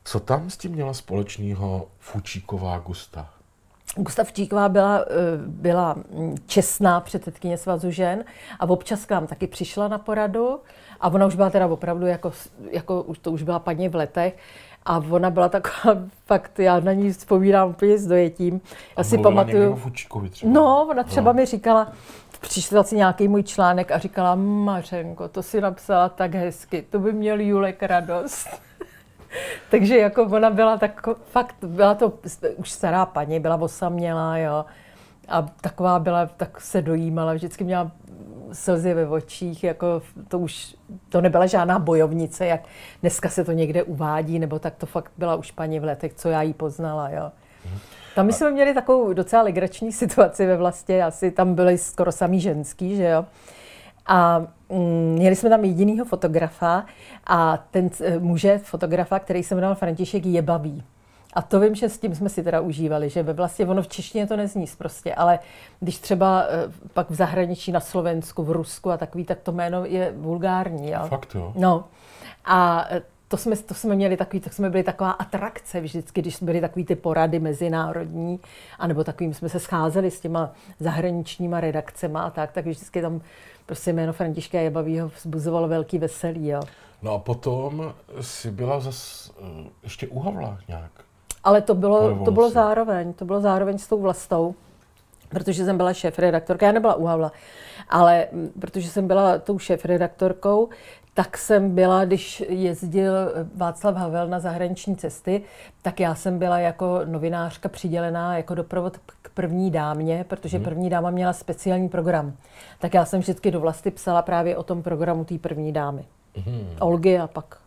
Co tam s tím měla společného Fučíková Gusta? Gustav Číková byla, eh, byla mm, čestná předsedkyně svazu žen a občas k nám taky přišla na poradu a ona už byla teda opravdu jako, jako už to už byla paní v letech a ona byla taková, fakt já na ní vzpomínám úplně s dojetím. Já A si pamatuju, třeba. no ona třeba No. mi říkala, přišla si nějaký můj článek a říkala, Mařenko, to si napsala tak hezky, to by měl Julek radost. Takže jako ona byla tak, fakt, byla to už stará paní, byla osamělá, jo. A taková byla, tak se dojímala, vždycky měla slzy ve očích, jako to už, to nebyla žádná bojovnice, jak dneska se to někde uvádí, nebo tak to fakt byla už paní v letech, co já jí poznala, jo. Tam my jsme měli takovou docela legrační situaci ve vlastně, asi tam byli skoro samý ženský, že jo. A mm, měli jsme tam jedinýho fotografa a ten eh, muže, fotografa, který se jmenoval František Jebavý. A to vím, že s tím jsme si teda užívali, že ve vlastně ono v češtině to nezní prostě, ale když třeba eh, pak v zahraničí na Slovensku, v Rusku a takový, tak to jméno je vulgární. Jo? Fakt jo. No. A eh, to jsme, to jsme měli takový, tak jsme byli taková atrakce vždycky, když byly takový ty porady mezinárodní, anebo takovým jsme se scházeli s těma zahraničníma redakcema a tak, tak vždycky tam prostě jméno Františka Jebavýho vzbuzovalo velký veselí, jo. No a potom si byla zas uh, ještě u Havla nějak. Ale to bylo, to bylo zároveň, to bylo zároveň s tou vlastou, protože jsem byla šéf-redaktorka, já nebyla u Havla, ale protože jsem byla tou šéf-redaktorkou, tak jsem byla, když jezdil Václav Havel na zahraniční cesty, tak já jsem byla jako novinářka přidělená jako doprovod k první dámě, protože první dáma měla speciální program. Tak já jsem vždycky do vlasti psala právě o tom programu té první dámy. Olgy a pak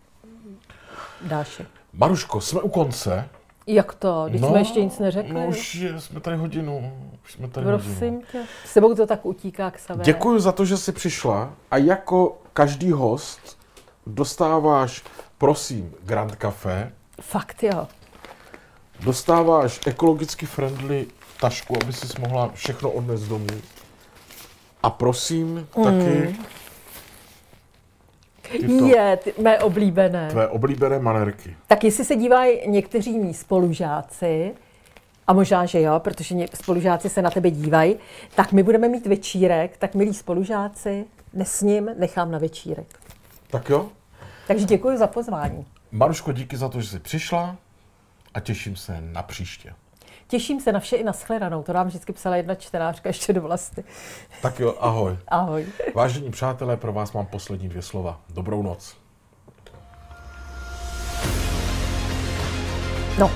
Dáše. Maruško, jsme u konce. Jak to? Když jsme ještě nic neřekli? No už je, jsme tady hodinu. Už jsme tady hodinu. Prosím tě. S sebou to tak utíká k sebe. Děkuji za to, že jsi přišla a jako každý host dostáváš, prosím, Grand Café, Fakt jo. dostáváš ekologicky friendly tašku, aby si mohla všechno odnést domů. A prosím taky tyto Je, ty, mé oblíbené. tvé oblíbené manerky. Tak jestli se dívají někteří mý spolužáci, a možná, že jo, protože spolužáci se na tebe dívají, tak my budeme mít večírek, tak milí spolužáci, nesním, nechám na večírek. Tak jo? Takže děkuji za pozvání. Maruško, díky za to, že jsi přišla a těším se na příště. Těším se na vše i na shledanou. To nám vždycky psala jedna čtenářka ještě do vlasti. Tak jo, ahoj. Ahoj. Vážení přátelé, pro vás mám poslední dvě slova. Dobrou noc. No,